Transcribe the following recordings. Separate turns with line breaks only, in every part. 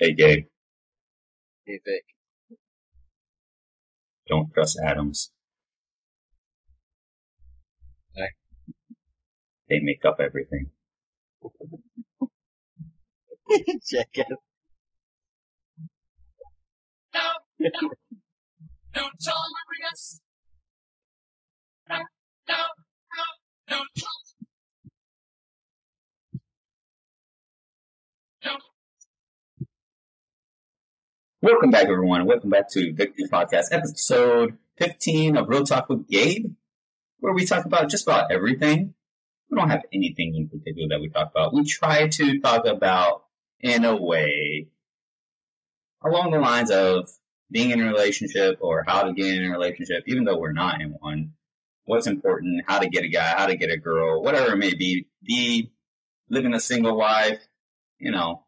Hey, Gabe,
Hey, Vic.
don't trust atoms.
Why?
They make up everything.
Jackass.
No, no, no tolerance. No, no, no, no No.
Welcome back, everyone. Welcome back to Victory Podcast, episode 15 of Real Talk with Gabe, where we talk about just about everything. We don't have anything in particular that we talk about. We try to talk about, in a way, along the lines of being in a relationship or how to get in a relationship, even though we're not in one. What's important, how to get a guy, how to get a girl, whatever it may be. Be living a single life, you know,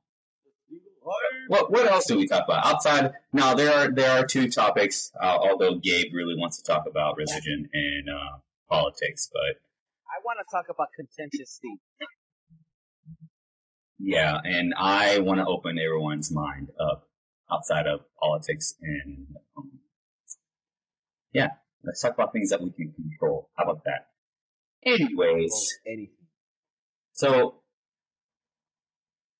what what else do we talk about outside? Now there are there are two topics. Uh, although Gabe really wants to talk about religion and uh, politics, but
I want to talk about contentious things.
yeah, and I want to open everyone's mind up outside of politics and um, yeah, let's talk about things that we can control. How about that? Anyways,
Anything.
So,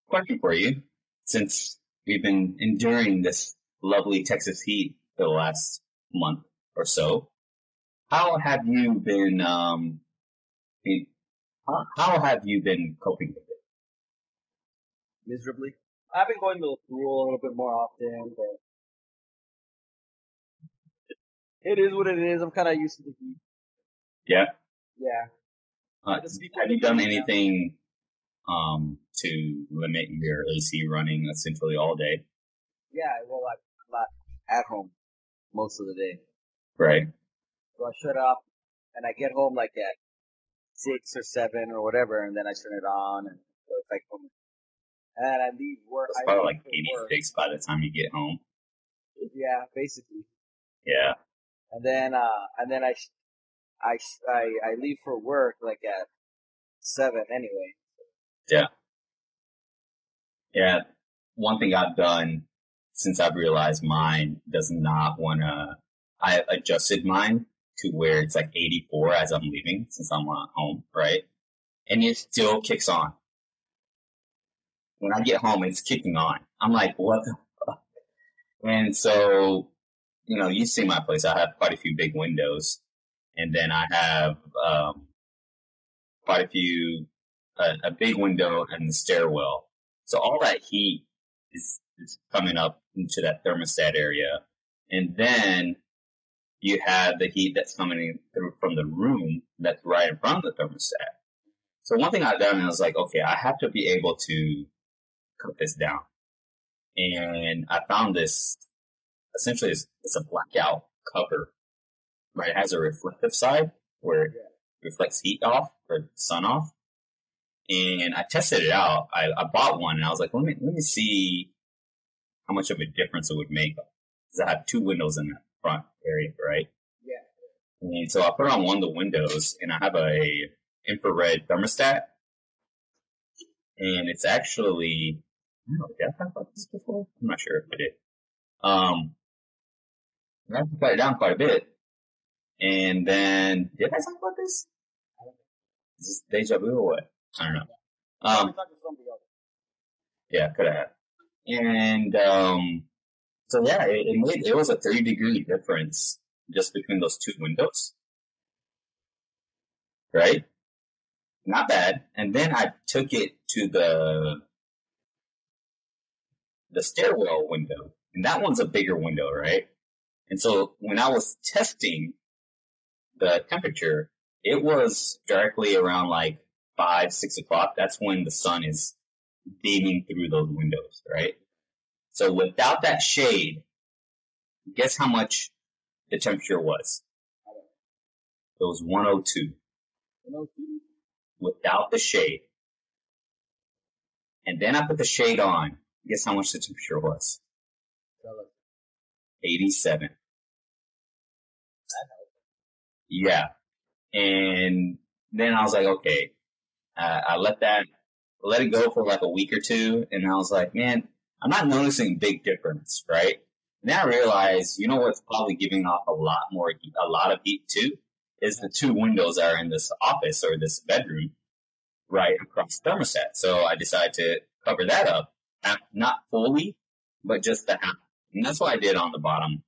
question for you, since we've been enduring this lovely Texas heat for the last month or so, how have you been? Um, in- how, how have you been coping with it?
Miserably. I've been going to the pool a little bit more often, but it is what it is. I'm kind of used to the heat.
Yeah.
Yeah.
Uh, have you done anything um, to limit your AC running essentially all day?
Yeah. Well, I'm not at home most of the day,
Right.
so I shut up and I get home like at six or seven or whatever, and then I turn it on and so it's like home. And I leave work.
It's probably like 86 by the time you get home.
Yeah, basically.
Yeah.
and then uh and then I sh- I sh- I I leave for work like at seven anyway.
Yeah. Yeah. One thing I've done since I've realized mine does not want to, I adjusted mine to where it's like 84 as I'm leaving since I'm home, right? And it still kicks on. When I get home, it's kicking on. I'm like, what the fuck? And so, you know, you see my place. I have quite a few big windows and then I have, um, quite a few, a, a big window and the stairwell. So all that heat is, is coming up into that thermostat area. And then you have the heat that's coming in through from the room that's right in front of the thermostat. So one thing I've done is like, okay, I have to be able to cut this down. And I found this essentially it's, it's a blackout cover, right? It has a reflective side where it reflects heat off or sun off and I tested it out. I, I bought one, and I was like, let me let me see how much of a difference it would make. Because I have two windows in the front area, right?
Yeah.
And so I put on one of the windows, and I have a infrared thermostat, and it's actually I don't know, did I talk about this before? I'm not sure if I did. Um, I have to cut it down quite a bit, and then did I talk about this? Is this deja vu or what? I don't know. Um,
We talked to somebody else.
Yeah, could have. And um, so yeah, it, it made it was a three degree difference just between those two windows, right? Not bad. And then I took it to the the stairwell window, and that one's a bigger window, right? And so when I was testing the temperature, it was directly around like five, six o'clock. That's when the sun is beaming through those windows, right? So without that shade, guess how much the temperature was? It was 102
You know,
without the shade. And then I put the shade on. Guess how much the temperature was? 87. Yeah. And then I was like, okay, uh, I let that, let it go for like a week or two. And I was like, man, I'm not noticing big difference, right? And then I realize, you know what's probably giving off a lot more, a lot of heat too, is the two windows that are in this office or this bedroom, right across the thermostat. So I decided to cover that up, not fully, but just the half. And that's what I did on the bottom.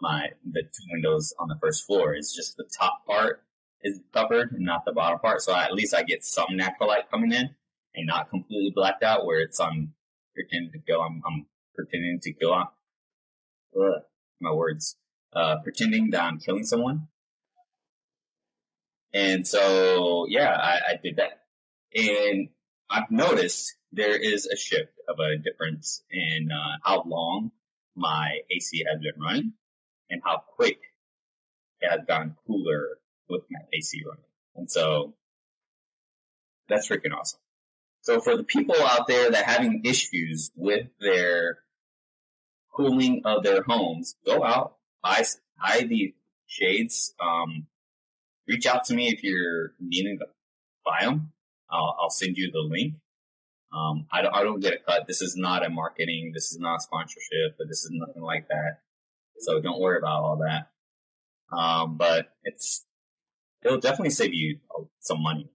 My the two windows on the first floor is just the top part is covered and not the bottom part. So at least I get some natural light coming in and not completely blacked out where it's I'm pretending to go. I'm, I'm pretending to kill on my words. Uh, pretending that I'm killing someone. And so, yeah, I, I did that. And I've noticed there is a shift of a difference in uh, how long my AC has been running and how quick it has gotten cooler with my AC running. And so that's freaking awesome. So for the people out there that having issues with their cooling of their homes, go out, buy, buy the shades. Um, reach out to me if you're needing to buy them. I'll, I'll send you the link. Um, I don't, I don't get a cut. This is not a marketing. This is not a sponsorship, but this is nothing like that. So don't worry about all that. Um, but it's, it'll definitely save you uh, some money.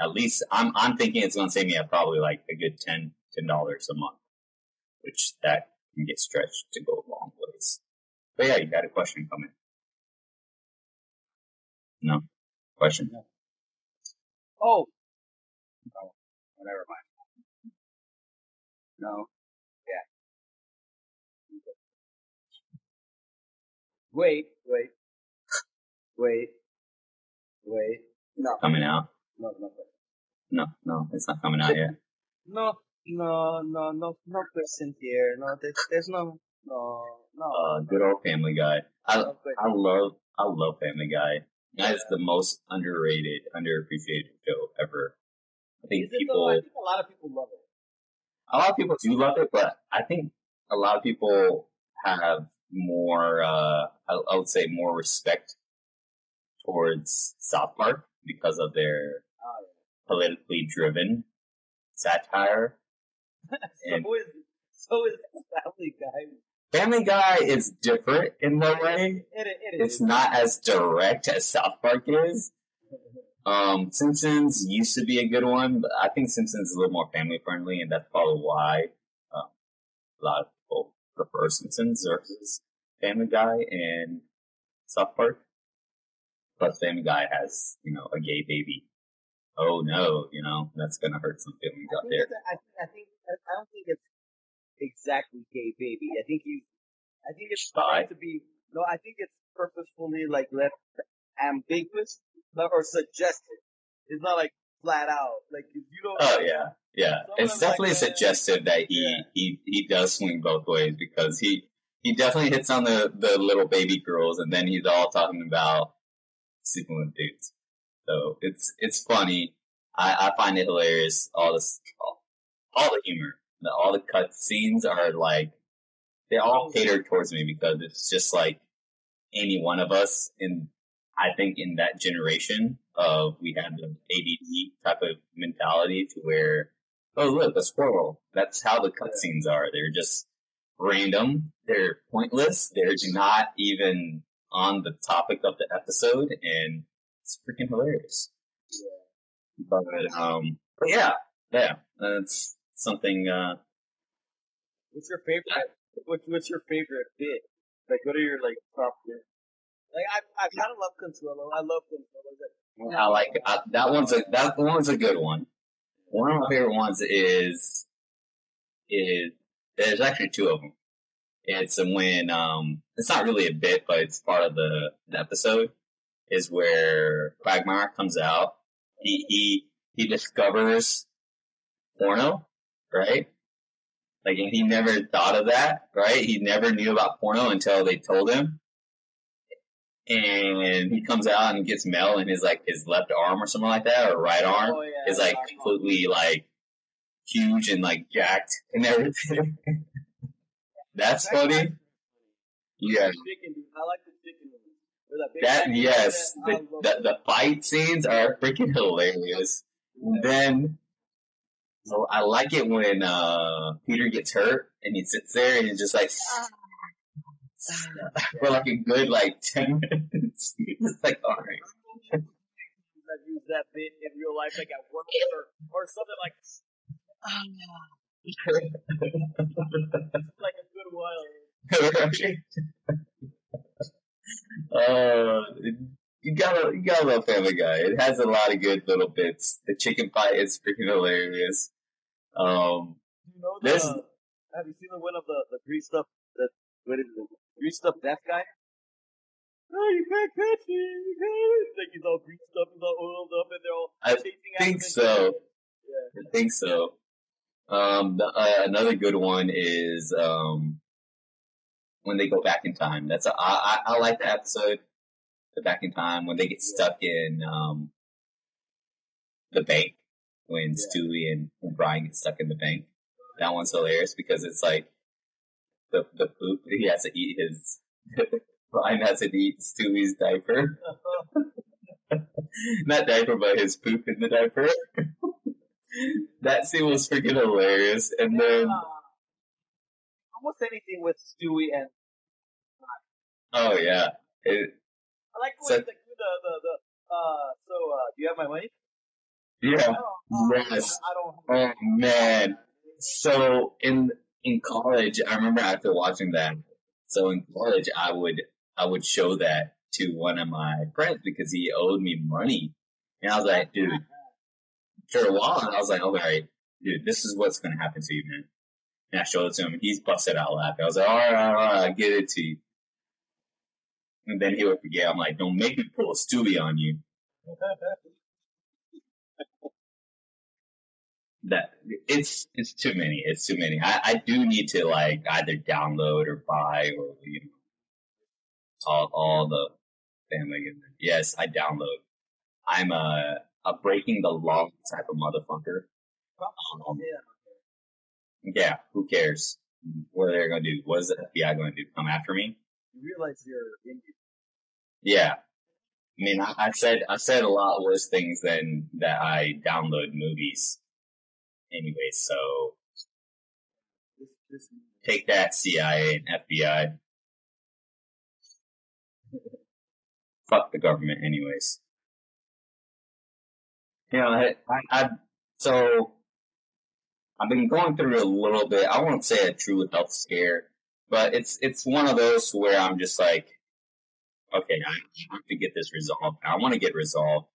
At least I'm, I'm thinking it's going to save me uh, probably like a good 10, $10 a month, which that can get stretched to go a long ways. But yeah, you got a question coming. No question.
Oh. No. Oh, never mind. No. Yeah. Wait, wait. Wait. Wait. No.
Coming out?
No, no.
No, no, it's not coming out yet.
No, no, no, no, no person here. No, there's, there's no, no, no.
Uh, good old Family Guy. I,
no.
I love, I love Family Guy. That is the most underrated, underappreciated show ever. I think
Is
people,
though? I think a lot of people love it.
a lot of people do love it, but I think a lot of people have more, uh, I, I would say more respect towards South Park because of their
Oh,
politically driven satire. And-
so is, so is Family Guy.
Family Guy is different in the way.
It, it, it
It's
is.
not as direct as South Park is. Um, Simpsons used to be a good one, but I think Simpsons is a little more family friendly, and that's probably why uh, a lot of people prefer Simpsons versus Family Guy and South Park. Plus, Family Guy has you know a gay baby. Oh no, you know that's gonna hurt some feelings out there.
a, I, think, I think I don't think it's exactly gay baby. I think you, I think it's trying to be. No, I think it's purposefully like left ambiguous or suggested. It's not like flat out. Like if you don't.
Oh yeah, yeah. It's definitely
like that.
that he,
Yeah.
he he does swing both ways because he he definitely hits on the the little baby girls, and then he's all talking about sleeping with dudes. So it's it's funny. I, I find it hilarious. All this, all, all the humor, the, all the cut scenes are like they're all oh. catered towards me because it's just like any one of us in I think in that generation of we had the ADD type of mentality to where oh look a squirrel that's how the cutscenes are they're just random they're pointless they're not even on the topic of the episode and it's freaking hilarious Yeah. but um but yeah yeah that's something uh
What's your favorite? What, what's your favorite bit? Like, what are your like top bits? Like, I I kind of love Consuela. I love Consuela. Like,
I like uh, that one's a that one's a good one. One of my favorite ones is is there's actually two of them. It's when um it's not really a bit, but it's part of the, the episode. Is where Quagmire comes out. He he he discovers porno, right? Like and he never thought of that, right? He never knew about porno until they told him and he comes out and gets mail in his like his left arm or something like that, or right arm
oh, yeah,
is like completely like huge and like jacked and everything. That's funny. Yeah,
Chicken. I like the chicken one. With a big
that yes, the, the the fight scenes are freaking hilarious. And then So I like it when uh Peter gets hurt and he sits there and he's just like for like a good like ten minutes. it's like all right.
I've used that bit in real life, like at work or, or something like like a good while.
uh, you gotta you gotta love Family Guy. It has a lot of good little bits. The chicken fight is freaking hilarious. Um,
You know the,
This-
have you seen the one of the the greased up the what is it? Greased up deaf guy? Oh, you can't catch me! You can't. Like he's all greased up, he's all oiled up, and they're all
I
chasing
think so.
Yeah.
I think so. Um, the, uh, another good one is um, when they go back in time. That's a, I, I, I like the episode. The back in time when they get stuck in um, the bank when
Yeah.
Stewie and, and Brian get stuck in the bank. That one's hilarious because it's like the the poop he has to eat his. Brian has to eat Stewie's diaper. Not diaper, but his poop in the diaper. that scene was freaking hilarious. And then,
Yeah. almost anything with Stewie and
oh yeah, it,
I like
So-
when the, the the the uh. So uh, do you have my money?
yeah.
Oh,
Yes.
I don't.
Oh man. So in in college, I remember after watching that. So in college, I would I would show that to one of my friends because he owed me money, and I was like, dude, for a while, and I was like, all right, dude, this is what's gonna happen to you, man. And I showed it to him, and he's busted out laughing. I was like, all right, all right, I get it to you. And then he would forget. I'm like, don't make me pull a Stewie on you. that it's it's too many. It's too many. I, I do need to like either download or buy or you know all all the family. Yes, I download. I'm a a breaking the law type of motherfucker. Um,
Yeah.
yeah, who cares? What are they gonna do? What is the FBI gonna do? Come after me?
You realize you're Indian.
Yeah. I mean, I, I said I said a lot worse things than that. I download movies anyway. So
This, this,
Take that, CIA and FBI. Fuck the government, anyways. You know, I, I, so I've been going through a little bit. I won't say a true health scare, but it's it's one of those where I'm just like, okay, I have to get this resolved. I want to get resolved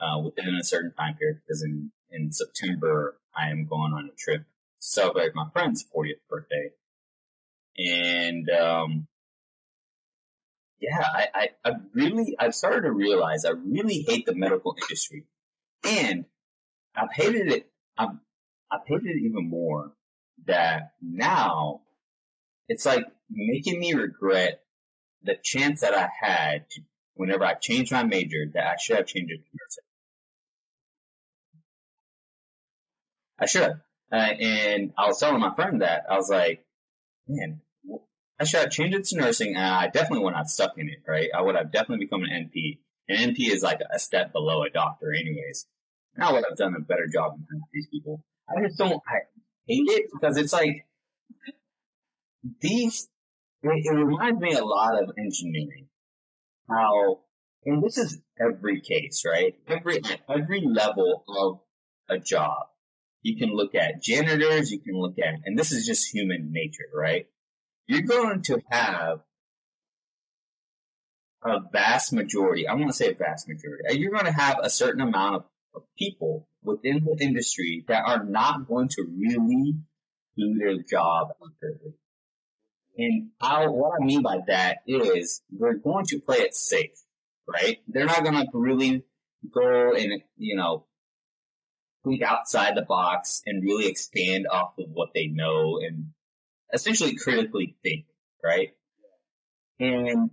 uh, within a certain time period because in in September I am going on a trip to celebrate my friend's 40th birthday, and um, yeah, I, I, I really I've started to realize I really hate the medical industry, and I've hated it. I've I've hated it even more that now it's like making me regret the chance that I had to, whenever I changed my major that I should have changed it to nursing. I should have. Uh, and I was telling my friend that I was like, man, I should have changed it to nursing, and I definitely would not have stuck in it, right? I would have definitely become an NP. An NP is like a step below a doctor, anyways. I would have done a better job than half these people. I just don't. I hate it because it's like these. It, it reminds me a lot of engineering. How, and this is every case, right? Every every level of a job, you can look at janitors. You can look at, and this is just human nature, right? You're going to have a vast majority. I want to say a vast majority. You're going to have a certain amount of, of people within the industry that are not going to really do their job accurately. And what I mean by that is they're going to play it safe, right? They're not going to really go and, you know, think outside the box and really expand off of what they know and essentially critically think, right? And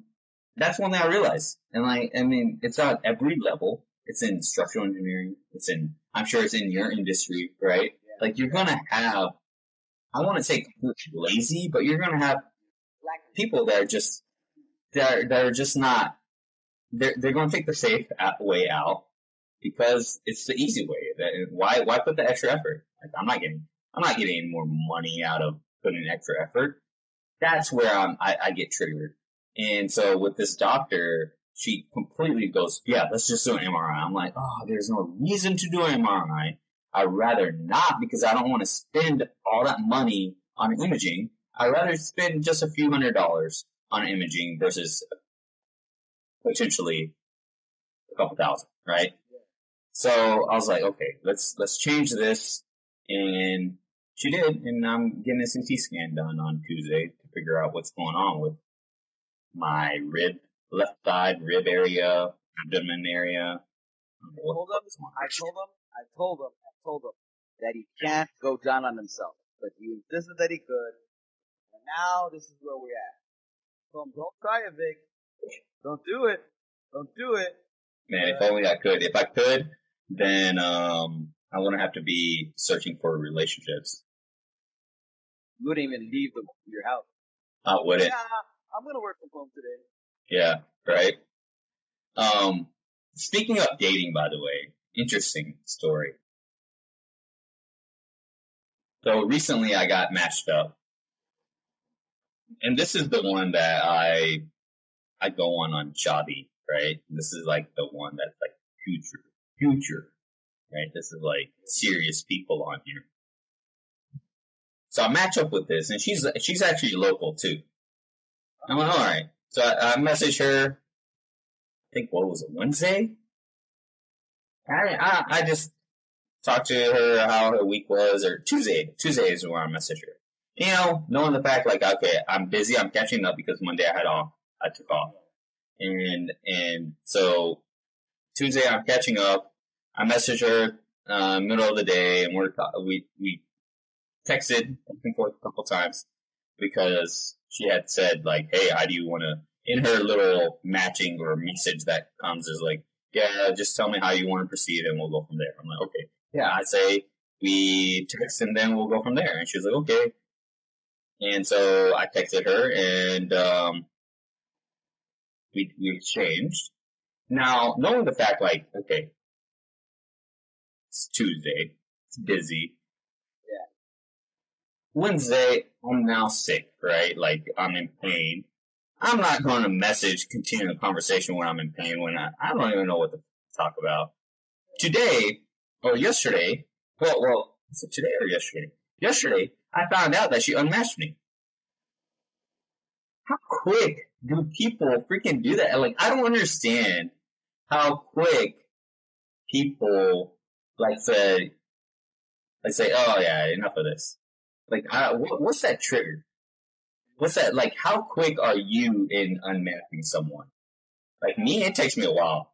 that's one thing I realized. And like, I mean, it's at every level. It's in structural engineering. It's in, I'm sure it's in your industry, right? Like you're gonna have, I want to say lazy, but you're gonna have
Like
people that are just, that are, that are just not, they're, they're gonna take the safe way out. because it's the easy way. That- Why why put the extra effort? Like I'm not getting I'm not getting any more money out of putting extra effort. That's where I'm, I, I get triggered. And so with this doctor, she completely goes, yeah, let's just do an MRI. I'm like, oh, there's no reason to do an MRI. I'd rather not because I don't want to spend all that money on imaging. I'd rather spend just a few hundred dollars on imaging versus potentially a couple thousand, right? So I was like, okay, let's let's change this, and she did, and I'm getting a CT scan done on Tuesday to figure out what's going on with my rib, left side rib area, abdomen area.
I told him, I told him, I told him, I told him that he can't go down on himself. But he insisted that he could. And now this is where we're at. So don't try it, Vic. Don't do it. Don't do it.
Man, if only I could. If I could, then um, I wouldn't have to be searching for relationships.
You wouldn't even leave the, your house.
I wouldn't.
Yeah, I'm gonna work from home today.
Yeah, right. Um, speaking of dating, by the way, interesting story. So recently I got matched up. And this is the one that I, I go on on Chabi, right? This is like the one that's like future, future, right? This is like serious people on here. So I match up with this and she's, she's actually local too. I'm like, all right. So I, I message her. I think what was it Wednesday? I, I I just talked to her how her week was, or Tuesday. Tuesday is where I message her. You know, knowing the fact like okay, I'm busy, I'm catching up because Monday I had off, I took off, and and so Tuesday I'm catching up. I message her uh, middle of the day, and we're we we texted back and forth a couple times because she had said like, "Hey, how do you want to?" In her little matching or message that comes is like, "Yeah, just tell me how you want to proceed, and we'll go from there." I'm like, "Okay, yeah." I say we text, and then we'll go from there. And she's like, "Okay." And so I texted her, and um, we we exchanged. Now, knowing the fact, like, okay, it's Tuesday, it's busy. Wednesday, I'm now sick, right? Like, I'm in pain. I'm not going to message, continue the conversation when I'm in pain when I, I don't even know what to talk about. Today, or yesterday, well, well, is it today or yesterday? Yesterday, I found out that she unmatched me. How quick do people freaking do that? Like, I don't understand how quick people, like, say, like, say, oh yeah, enough of this. Like, what, what's that trigger? What's that like? How quick are you in unmatching someone? Like me, it takes me a while.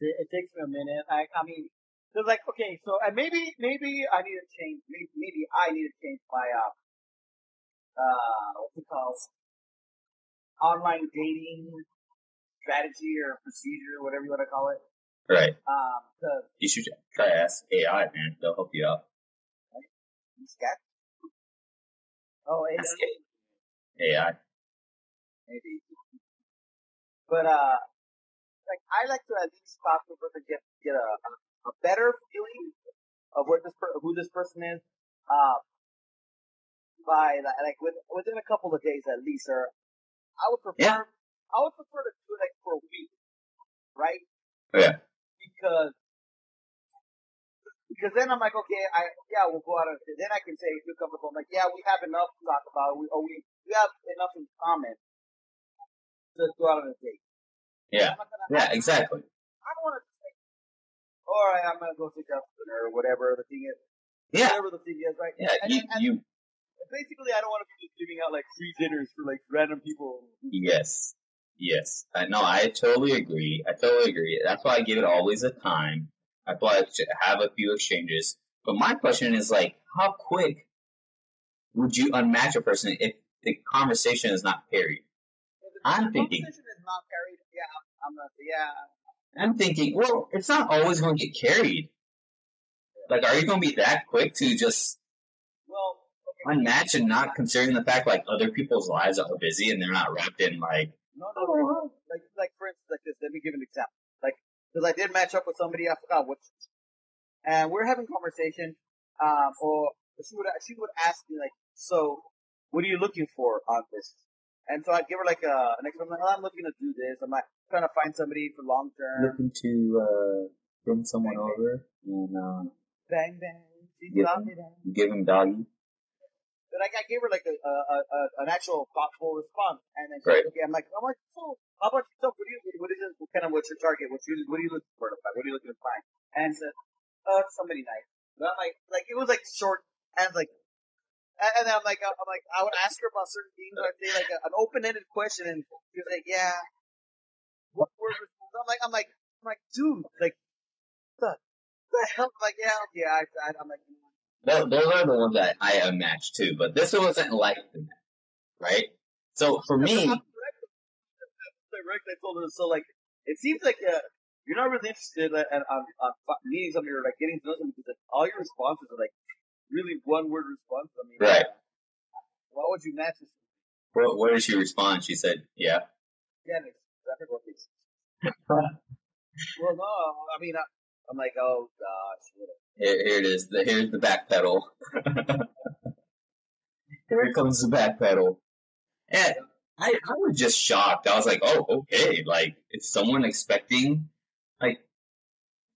It, it takes me a minute. I, I mean, cause like, okay, so and maybe, maybe I need to change. Maybe, maybe I need to change my uh, uh, what's it called? Online dating strategy or procedure, whatever you want to call it.
Right.
Um, cause
You should try to ask AI, man. They'll help you out.
scat. Oh,
Ask AI.
maybe. But uh, like I like to at least talk to a person get get a a better feeling of what this per- who this person is. Uh, by like, like with, within a couple of days at least, or I would prefer
Yeah.
I would prefer to do it like for a week, right?
Yeah.
Because because then I'm like, okay, I yeah, we'll go out on then I can say if you're comfortable, I'm like, yeah, we have enough to talk about, we, or we we have enough in common to go out on a date.
Yeah.
Gonna,
Yeah, exactly.
I don't want to like, all right, I'm gonna go take out dinner or whatever the thing is.
Yeah.
Whatever the thing is, right?
Yeah.
And,
You,
and
you,
basically, I don't want to be just giving out like free dinners for like random people.
yes. Yes. I no, I totally agree. I totally agree. That's why I give it always a time. I why I should have a few exchanges. But my question is like, how quick would you unmatch a person if the conversation is not carried? I'm thinking-
conversation is not carried. Yeah, I'm not. Yeah,
I'm thinking, well, it's not always going to get carried. Like, are you going to be that quick to just
well, okay.
unmatch and not considering the fact like other people's lives are busy and they're not wrapped in like,
No, no, no. like like for instance like this. Let me give an example. Like because I did match up with somebody I forgot what, and we're having conversation. Um, or she would she would ask me like, so what are you looking for on this? And so I'd give her like a an example. I'm like, oh, I'm looking to do this. I'm like trying to find somebody for long term.
Looking to uh, bring someone
Bang, bang.
over and uh,
Bang bang.
Give him- give him doggy.
But like I gave her like a, a, a, an actual thoughtful response, and then she
Right.
said, okay, I'm like, I'm like, so how about yourself? What do you, what is it? What kind of what's your target? What's you, what are you looking for to find? What are you looking to find? And said, uh, somebody nice. But I'm like, like it was like short and like, and and then I'm like, I'm like, I would ask her about certain things. I'd say like a, an open ended question, and she was like, yeah. What word? I'm like, I'm like, I'm like, dude, like, what the, the hell? I'm like, yeah, yeah. I, I, I'm like,
Those, those are the ones that I unmatched too, but this one wasn't like that, right? So for me,
direct. I told her so. Like, it seems like uh, you're not really interested in, in, on, meeting somebody or like getting to know somebody because like, all your responses are like really one word responses. I mean,
Right.
Why would you match this?
what, what did she respond? She said, "Yeah."
Yeah, and it's- I forgot what these. well, no, I mean, I, I'm like, oh gosh, whatever.
Here, here it is. The, here's the back pedal. here comes the back pedal. And I, I was just shocked. I was like, oh, okay. Like, is someone expecting, like,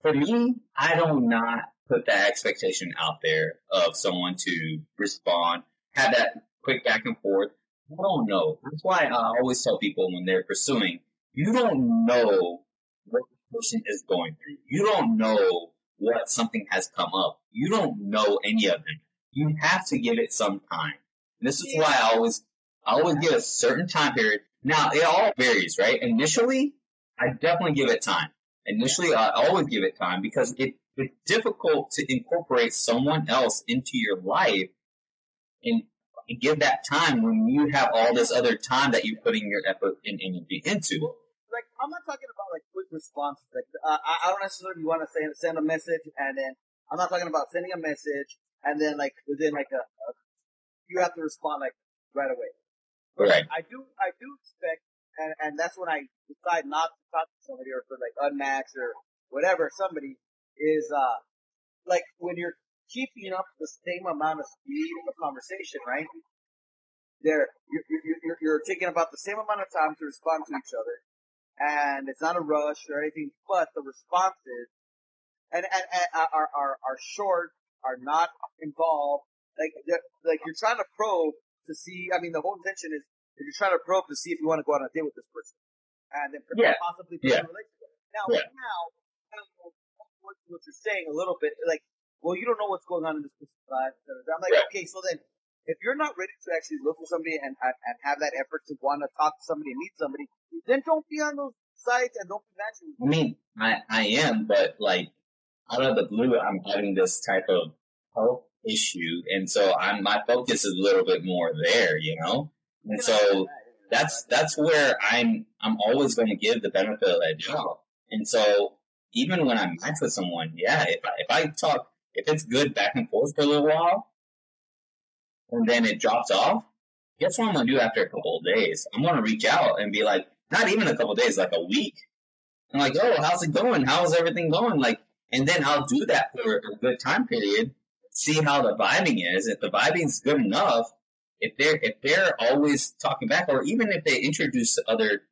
for me, I do not put that expectation out there of someone to respond, have that quick back and forth. I don't know. That's why I always tell people when they're pursuing, you don't know what the person is going through. You don't know what something has come up. You don't know any of them. You have to give it some time. And this is why I always, I always give a certain time period. Now it all varies, right? Initially, I definitely give it time. Initially, I always give it time because it, it's difficult to incorporate someone else into your life and give that time when you have all this other time that you're putting your effort and energy into.
I'm not talking about like quick responses. Like, uh, I, I don't necessarily want to say send a message and then I'm not talking about sending a message and then like within like a, a you have to respond like right away.
Right.
I do, I do expect, and, and that's when I decide not to talk to somebody or for like unmatched or whatever somebody is, uh, like when you're keeping up the same amount of speed of the conversation, right? There, you're, you're, you're, you're taking about the same amount of time to respond to each other, and it's not a rush or anything, but the responses and, and, and uh, are, are, are short, are not involved. Like, like you're trying to probe to see. I mean, the whole intention is if you're trying to probe to see if you want to go on a date with this person, and then
Yeah.
possibly be
Yeah.
in a relationship. Now,
Yeah.
now, don't know what, what you're saying a little bit, like, well, you don't know what's going on in this person's life. I'm like,
Right.
okay, so then. If you're not ready to actually look for somebody and, and, have that effort to want to talk to somebody and meet somebody, then don't be on those sites and don't be matching
I mean, I, I am, but like out of the blue, I'm having this type of health issue, and so I'm my focus is a little bit more there, you know. And so that's that's where I'm I'm always going to give the benefit of that doubt. And so even when I match with someone, yeah, if I, if I talk, if it's good back and forth for a little while, and then it drops off, guess what I'm gonna do after a couple of days? I'm gonna reach out and be like, not even a couple days, like a week. I'm like, oh, how's it going? How's everything going? Like, and then I'll do that for a good time period, see how the vibing is. If the vibing's good enough, if they're if they're always talking back, or even if they introduce other,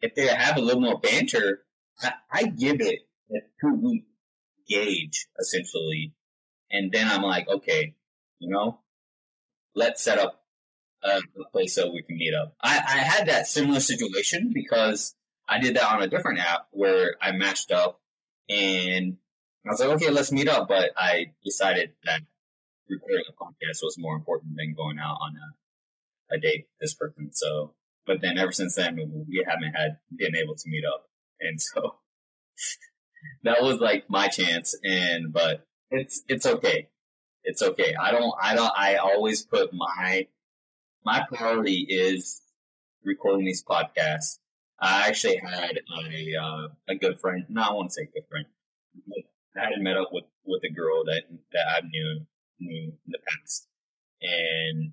if they have a little more banter, I, I give it a two week gauge essentially, and then I'm like, okay, you know, let's set up a, a place so we can meet up. I, I had that similar situation because I did that on a different app where I matched up and I was like, okay, let's meet up. But I decided that recording a podcast was more important than going out on a, a date with this person. So, but then ever since then, we haven't had been able to meet up. And so that was like my chance. And, but it's, it's okay. It's okay. I don't, I don't, I always put my, my priority is recording these podcasts. I actually had a uh, a good friend. No, I won't say good friend. I had met up with with a girl that that I knew knew in the past, and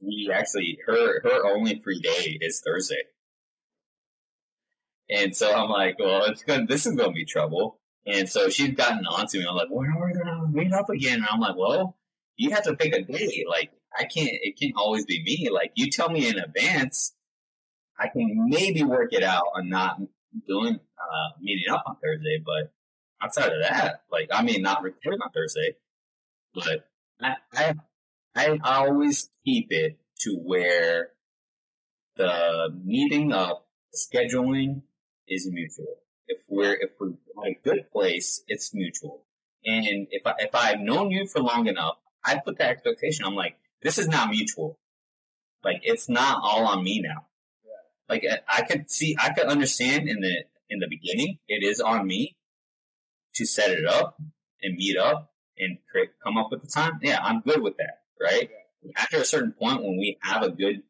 we actually her her only free day is Thursday, And so I'm like, well, it's gonna, this is gonna be trouble. And so she's gotten on to me. I'm like, when are we gonna meet up again? And I'm like, well, you have to pick a day. Like, I can't, it can't always be me. Like, you tell me in advance, I can maybe work it out on not doing, uh, meeting up on Thursday. But outside of that, like, I mean, not recording on Thursday, but I, I, I always keep it to where the meeting up, scheduling is mutual. If we're, if we're in a good place, it's mutual. And if I, if I've known you for long enough, I put that expectation. I'm like, this is not mutual. Like, it's not all on me now. Like, I- I could see, I could understand in the, in the beginning, it is on me to set it up and meet up and create, come up with the time. Yeah, I'm good with that, right? After a certain point, when we have a good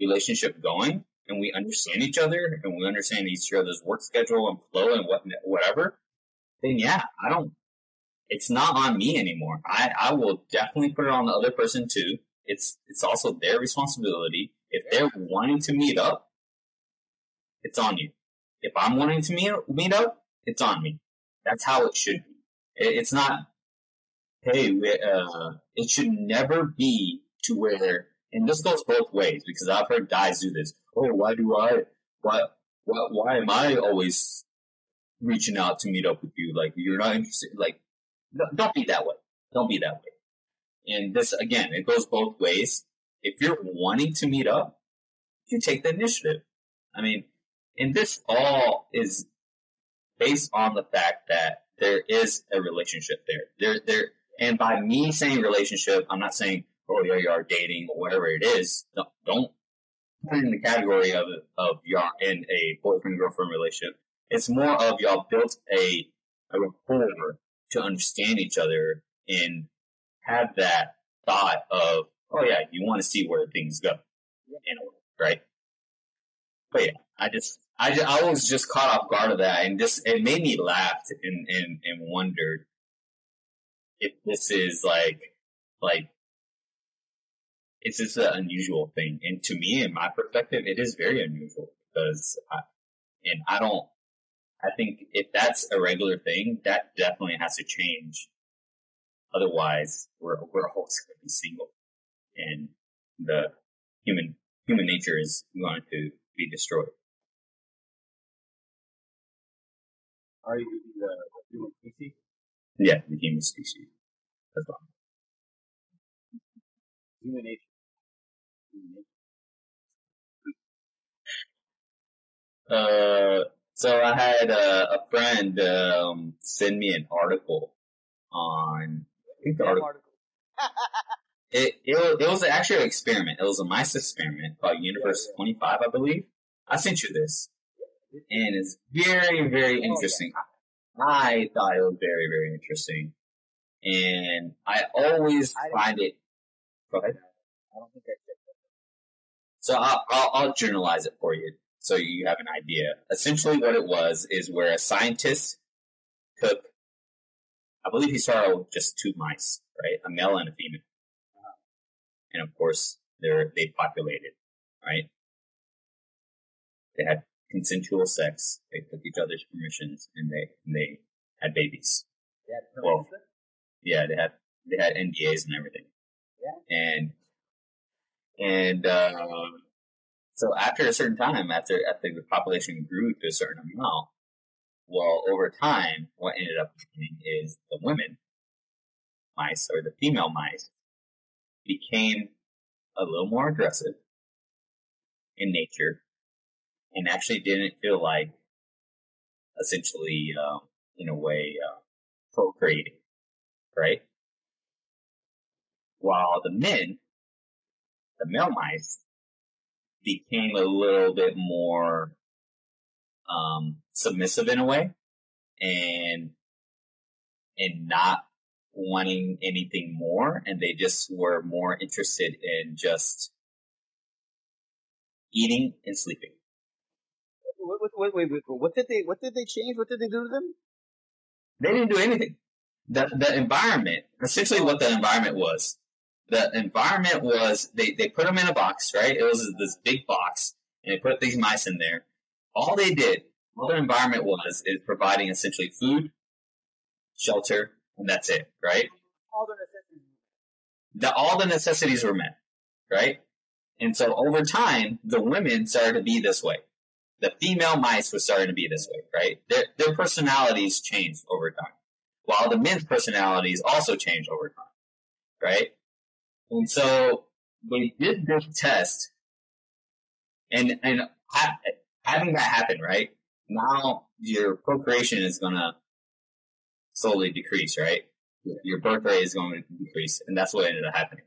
relationship going and we understand each other and we understand each other's work schedule and flow and what whatever, then yeah, I don't. It's not on me anymore. I I will definitely put it on the other person too. It's it's also their responsibility. If they're wanting to meet up, it's on you. If I'm wanting to meet meet up, it's on me. That's how it should be. It, it's not. Hey, uh, it should never be to where, and this goes both ways because I've heard guys do this. Oh, why do I? Why? Why, why am I always reaching out to meet up with you? Like you're not interested. Like, no, don't be that way. Don't be that way. And this again, it goes both ways. If you're wanting to meet up, you take the initiative. I mean, and this all is based on the fact that there is a relationship there. There, there, and by me saying relationship, I'm not saying, oh, yeah, you are dating or whatever it is. Don't, don't put it in the category of, of y'all in a boyfriend girlfriend relationship. It's more of y'all built a, a rapport to understand each other and have that thought of, oh yeah, you want to see where things go, in a way, right? But yeah, I just, I, ju- I was just caught off guard of that, and just it made me laugh and and and wondered if this is like like it's just an unusual thing, and to me, in my perspective, it is very unusual because I, and I don't. I think if that's a regular thing, that definitely has to change. Otherwise, we're we're always going to be single, and the human human nature is going to be destroyed.
Are you the human species?
Yeah, the human species. That's all.
Human nature. Human nature.
Uh, so I had a, a friend um, send me an article on. I think the article.
article.
It, it was- it was actually an experiment. It was a mice experiment called Universe 25, I believe. I sent you this, and it's very very interesting. I thought it was very very interesting, and I always find it. Go ahead.
I don't think I
So I'll, I'll, I'll journalize it for you so you have an idea. Essentially, what it was is where a scientist took, I believe he started with just two mice, right? A male and a female. And of course, they're, they populated, right? They had consensual sex. They took each other's permissions and they, and they had babies.
that.
Well, Yeah, they had they had NDAs and everything.
Yeah.
And and uh, so after a certain time, after after the population grew to a certain amount, well, over time, what ended up happening is the women mice or the female mice became a little more aggressive in nature, and actually didn't feel like essentially, um, in a way, uh, procreating right? While the men, the male mice, became a little bit more um, submissive in a way, and and not wanting anything more, and they just were more interested in just eating and sleeping.
Wait, wait, wait, wait, wait. What did they? What did they change? What did they do to them?
They didn't do anything. The the environment, essentially, what the environment was. The environment was they they put them in a box, right? It was this big box, and they put these mice in there. All they did all their environment was is providing essentially food, shelter, and that's it, right?
All the necessities.
The, all the necessities were met, right? And so over time, the women started to be this way. The female mice were starting to be this way, right? Their, their personalities changed over time, while the men's personalities also changed over time, right? And so they did this test, and and ha- having that happen, right? Now your procreation is gonna slowly decrease, right? Your birth rate is going to decrease, and that's what ended up happening.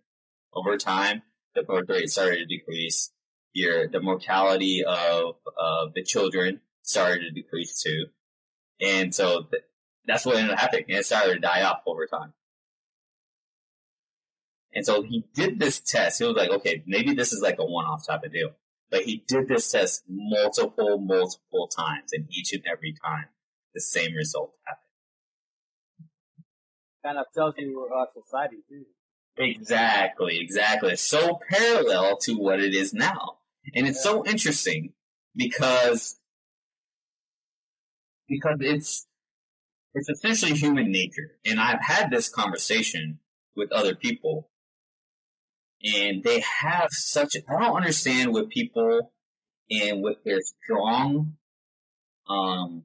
Over time, the birth rate started to decrease. Your the mortality of of the children started to decrease too, and so th- that's what ended up happening. And it started to die off over time. And so he did this test. He was like, okay, maybe this is like a one-off type of deal. But he did this test multiple, multiple times, and each and every time, the same result happened.
Kind of tells you uh, society too.
Exactly, exactly. It's so parallel to what it is now. And it's so interesting because because it's it's essentially human nature. And I've had this conversation with other people and they have such I don't understand what people and with their strong um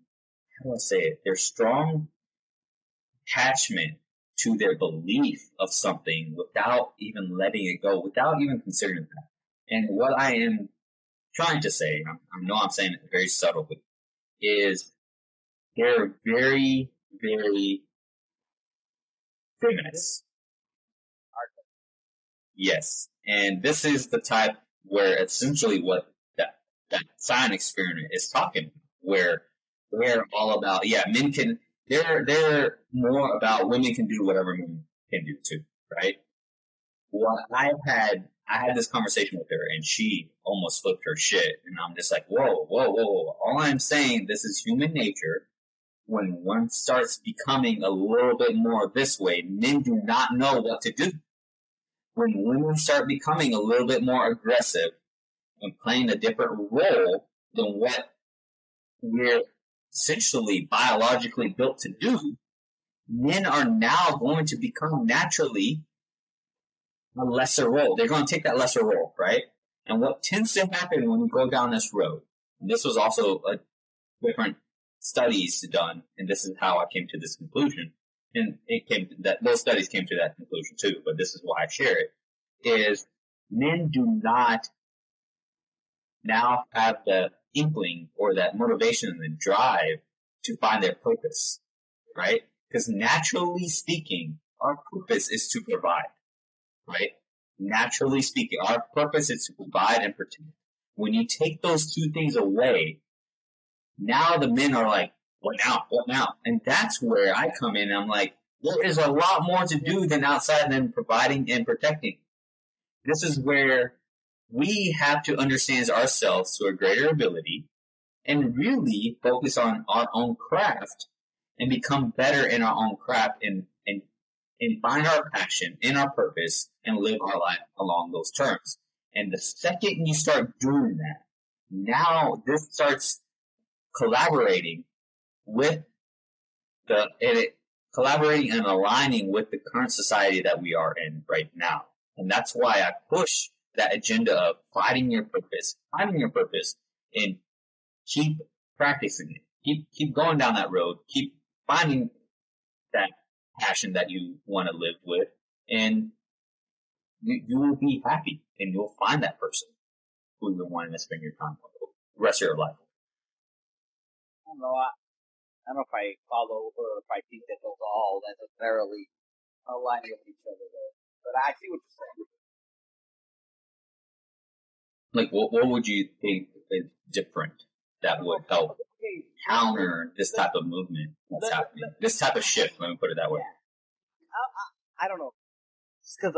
how do I say it? Their strong attachment to their belief of something without even letting it go, without even considering that. And what I am trying to say, I know I'm saying it very subtly, is they're very, very feminist. Yes. And this is the type where essentially what that, that science experiment is talking, where they're all about, yeah, men can, they're, they're more about women can do whatever men can do too, right? What I've had, I had this conversation with her and she almost flipped her shit. And I'm just like, whoa, whoa, whoa, whoa. All I'm saying, this is human nature. When one starts becoming a little bit more this way, men do not know what to do when women start becoming a little bit more aggressive and playing a different role than what we're essentially biologically built to do, men are now going to become naturally a lesser role. They're going to take that lesser role, right? And what tends to happen when we go down this road, and this was also a different studies done, and this is how I came to this conclusion, and it came that those studies came to that conclusion too, but this is why I share it, is men do not now have the inkling or that motivation and the drive to find their purpose, right? Because naturally speaking, our purpose is to provide, right? Naturally speaking, our purpose is to provide and protect. When you take those two things away, now the men are like, what now? What now? And that's where I come in. I'm like, there is a lot more to do than outside than providing and protecting. This is where we have to understand ourselves to a greater ability and really focus on our own craft and become better in our own craft and, and, and find our passion in our purpose and live our life along those terms. And the second you start doing that, now this starts collaborating with the and it, collaborating and aligning with the current society that we are in right now. And that's why I push that agenda of finding your purpose, finding your purpose, and keep practicing it. Keep keep going down that road. Keep finding that passion that you want to live with, and you, you will be happy, and you'll find that person who you're wanting to spend your time with the rest of your life.
I don't know. I, don't know if I follow or if I think that those all necessarily align with each other though. But I see what you're saying.
Like, what what would you think is different that would help
Okay,
counter this type of movement that's happening? This type of shift, let me put it that way.
I, I, I don't know. Because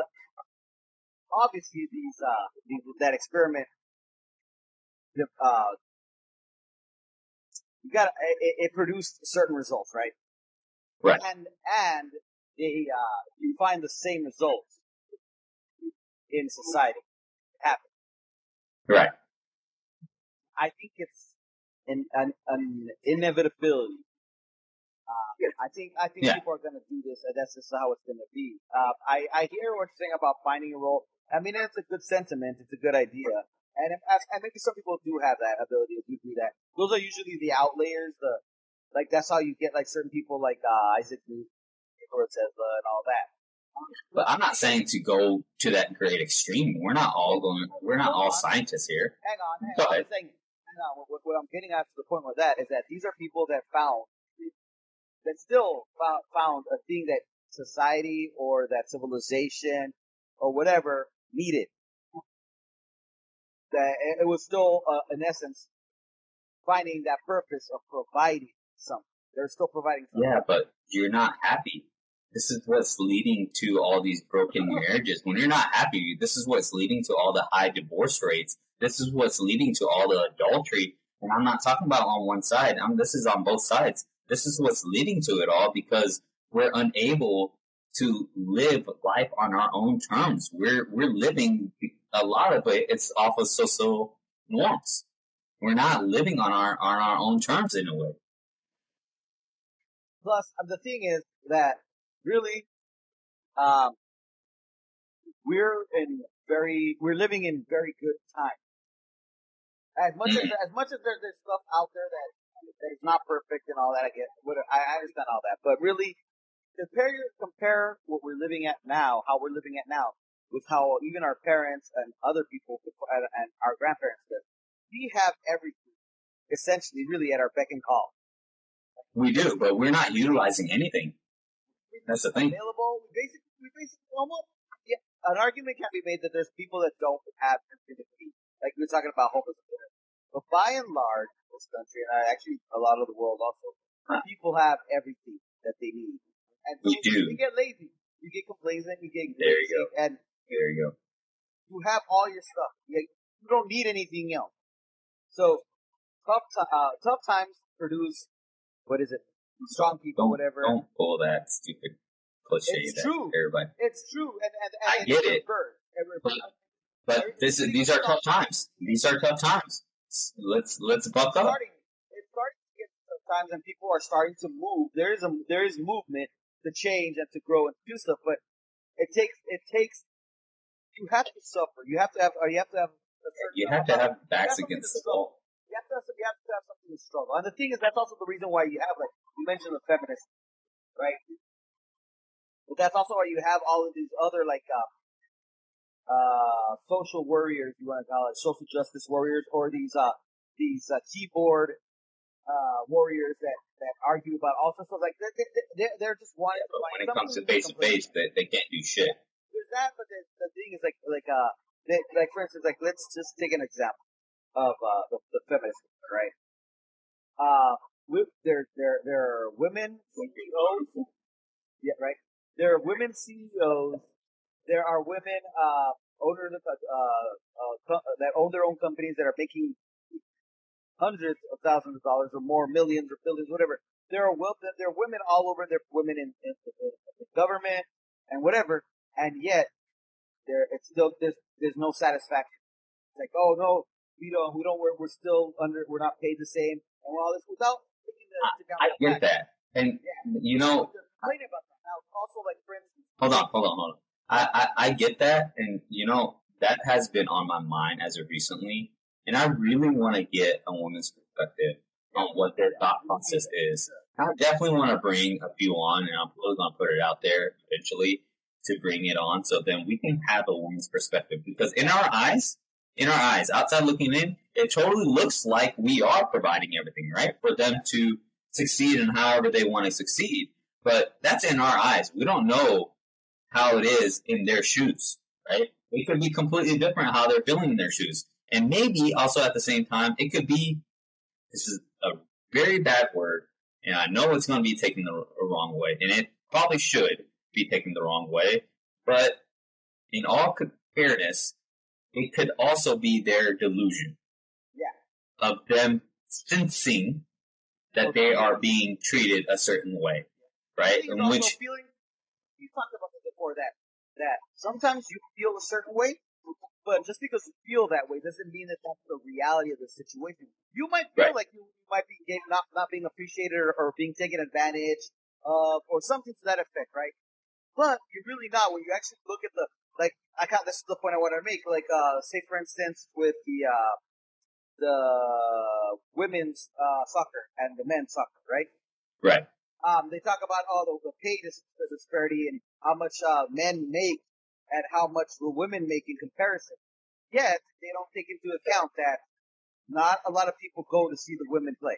obviously these uh these, that experiment, uh, you got it, it produced certain results, right?
Right.
And and they uh you find the same results in society happen.
Right.
I think it's an, an, an inevitability. Uh, I think I think
Yeah.
people are going to do this, and that's just how it's going to be. Uh, I I hear what you're saying about finding a role. I mean, it's a good sentiment. It's a good idea, and and maybe some people do have that ability to do that. Those are usually the outliers. The like that's how you get like certain people like uh, Isaac Newton, Nikola Tesla, and all that.
But I'm not saying to go to that great extreme. We're not all going. We're not all scientists here.
hang on, hang on. I'm saying, hang on. What, what I'm getting at to the point with that is that these are people that found, that still found, found a thing that society or that civilization or whatever needed. That it, was still, uh, in essence, finding that purpose of providing something. They're still providing something.
Yeah, but you're not happy. This is what's leading to all these broken marriages. When you're not happy, this is what's leading to all the high divorce rates. This is what's leading to all the adultery. And I'm not talking about on one side. I'm, this is on both sides. This is what's leading to it all because we're unable to live life on our own terms. We're we're living a lot of it. It's off of social norms. We're not living on our on our own terms in a way.
Plus, um, the thing is that really, um, we're in very, we're living in very good times. As much as as much as there's, there's stuff out there that that is not perfect and all that, I get, what, I, I understand all that, but really, compare your, compare what we're living at now, how we're living at now, with how even our parents and other people and, and our grandparents did. We have everything, essentially, really at our beck and call.
We do, but we're not utilizing anything. That's the thing.
available. We basically, we basically almost, yeah, an argument can be made that there's people that don't have infinity, like we were talking about homeless. But by and large, this country, and actually a lot of the world also,
Huh.
people have everything that they need. And
We do.
You get lazy. You get complacent. You get
There you
lazy, and
There you go.
you have all your stuff. You, don't need anything else. So tough, ti uh, tough times produce what is it? Strong people,
Don't
whatever.
don't pull that stupid cliche
It's
that
true.
everybody.
It's true, and and, and
I get it.
reversed. Reversed.
But this is these are tough times. These are tough times. Let's let's buck up.
starting it's starting to get sometimes and people are starting to move. There is a there is movement to change and to grow and do stuff, but it takes it takes you have to suffer. You have to have or you have to have a certain
You have to have backs against the wall.
You have to have, you have to have something to struggle. And the thing is that's also the reason why you have like you mentioned the feminists, right? But that's also why you have all of these other like uh uh social warriors you want to call it, social justice warriors or these uh these uh, keyboard uh, warriors that, that argue about all sorts of like they're, they're, they're just wanting
Yeah, but when it comes to face to face, they, they can't do shit.
There's that, but the, the thing is like like uh they, like for instance like let's just take an example of uh the, the feminist movement, right? Uh, there there there are women CEOs, yeah, right. There are women CEOs. There are women uh owners of uh, uh that own their own companies that are making hundreds of thousands of dollars or more, millions or billions, whatever. There are there are women all over. There are women in, in, in government and whatever, and yet there it's still there's there's no satisfaction. It's like oh no, we don't we don't we're, we're still under we're not paid the same and all this without taking the into
I get that, and you know,
about that. Now also like for instance,
hold on, hold on, hold on. I, I I get that, and you know that has been on my mind as of recently, and I really want to get a woman's perspective on what their thought process is. I definitely want to bring a few on, and I'm probably going to put it out there eventually to bring it on, so then we can have a woman's perspective. Because in our eyes, in our eyes, outside looking in, it totally looks like we are providing everything, right, for them to succeed in however they want to succeed. But that's in our eyes. We don't know how it is in their shoes, right? It could be completely different how they're feeling in their shoes. And maybe also at the same time, it could be, this is a very bad word, and I know it's going to be taken the wrong way, and it probably should be taken the wrong way, but in all fairness, it could also be their delusion.
Yeah.
Of them sensing that they are being treated a certain way, right? In which
feeling you talked about this before that that sometimes you feel a certain way, but just because you feel that way doesn't mean that that's the reality of the situation. you might feel
Right.
like you might be getting, not not being appreciated or, or being taken advantage of or something to that effect, right? But you're really not when you actually look at the like. I kind this is the point I want to make. Like, uh, say for instance, with the uh, the women's uh, soccer and the men's soccer, right?
Right.
um, they talk about all the, the pay disparity and how much uh, men make and how much the women make in comparison. Yet they don't take into account that not a lot of people go to see the women play,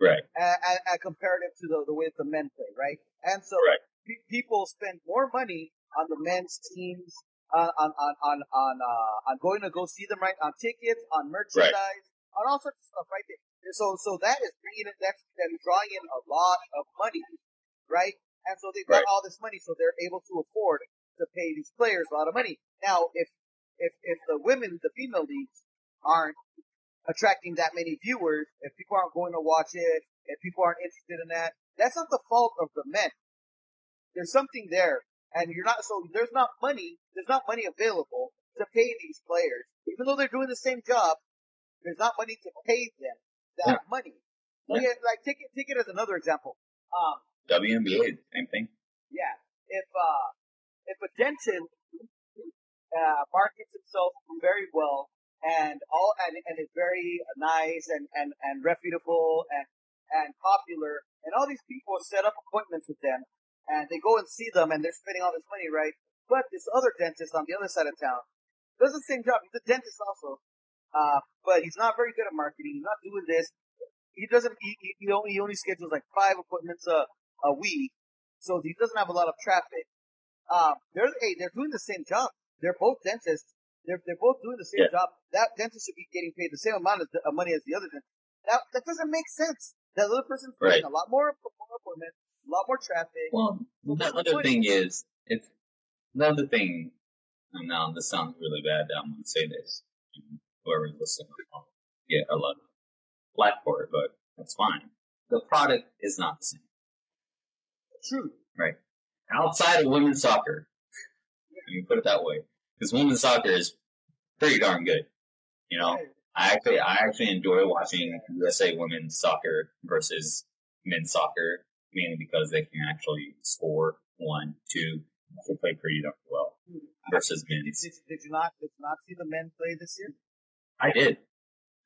Right.
uh, uh, comparative to the, the way the men play, right? And so
Right.
Pe- people spend more money on the men's teams, uh, on on on on uh, on going to go see them, right? On tickets, on merchandise, on all sorts of stuff, right? So so that is bringing it. That's drawing in a lot of money, right? And so they've got
Right.
all this money, so they're able to afford to pay these players a lot of money. Now, if if if the women, the female leagues, aren't attracting that many viewers, if people aren't going to watch it, if people aren't interested in that, that's not the fault of the men. There's something there, and you're not. So there's not money. There's not money available to pay these players, even though they're doing the same job. There's not money to pay them that money. Like, like take it take it as another example. Um,
WNBA, same thing.
yeah. If uh if a Denton uh markets himself very well and all and, and is very nice and, and, and reputable and and popular and all these people set up appointments with them and they go and see them and they're spending all this money, right? But this other dentist on the other side of town does the same job. He's a dentist also. Uh, but he's not very good at marketing. He's not doing this. He doesn't, he, he- only, he only schedules like five appointments a, a week. So he doesn't have a lot of traffic. Um, they're, hey, they're doing the same job. They're both dentists. They're, they're both doing the same
Yeah.
job. That dentist should be getting paid the same amount of, of money as the other dentist. That, that doesn't make sense. That other person's
Right.
getting a lot more, more appointments, a lot more traffic.
Well, the other thing is, it's the other thing. And now this sounds really bad. I'm gonna say this. Whoever's listening will get a lot of flack for it, but that's fine. The product is not the same.
True.
Right. Outside of women's soccer, let me put it that way, because women's soccer is pretty darn good. You know, I actually I actually enjoy watching USA women's soccer versus men's soccer mainly because they can actually score one, two, they play pretty darn well versus
Did,
men's.
did, did you not did you not see the men play this year?
I did,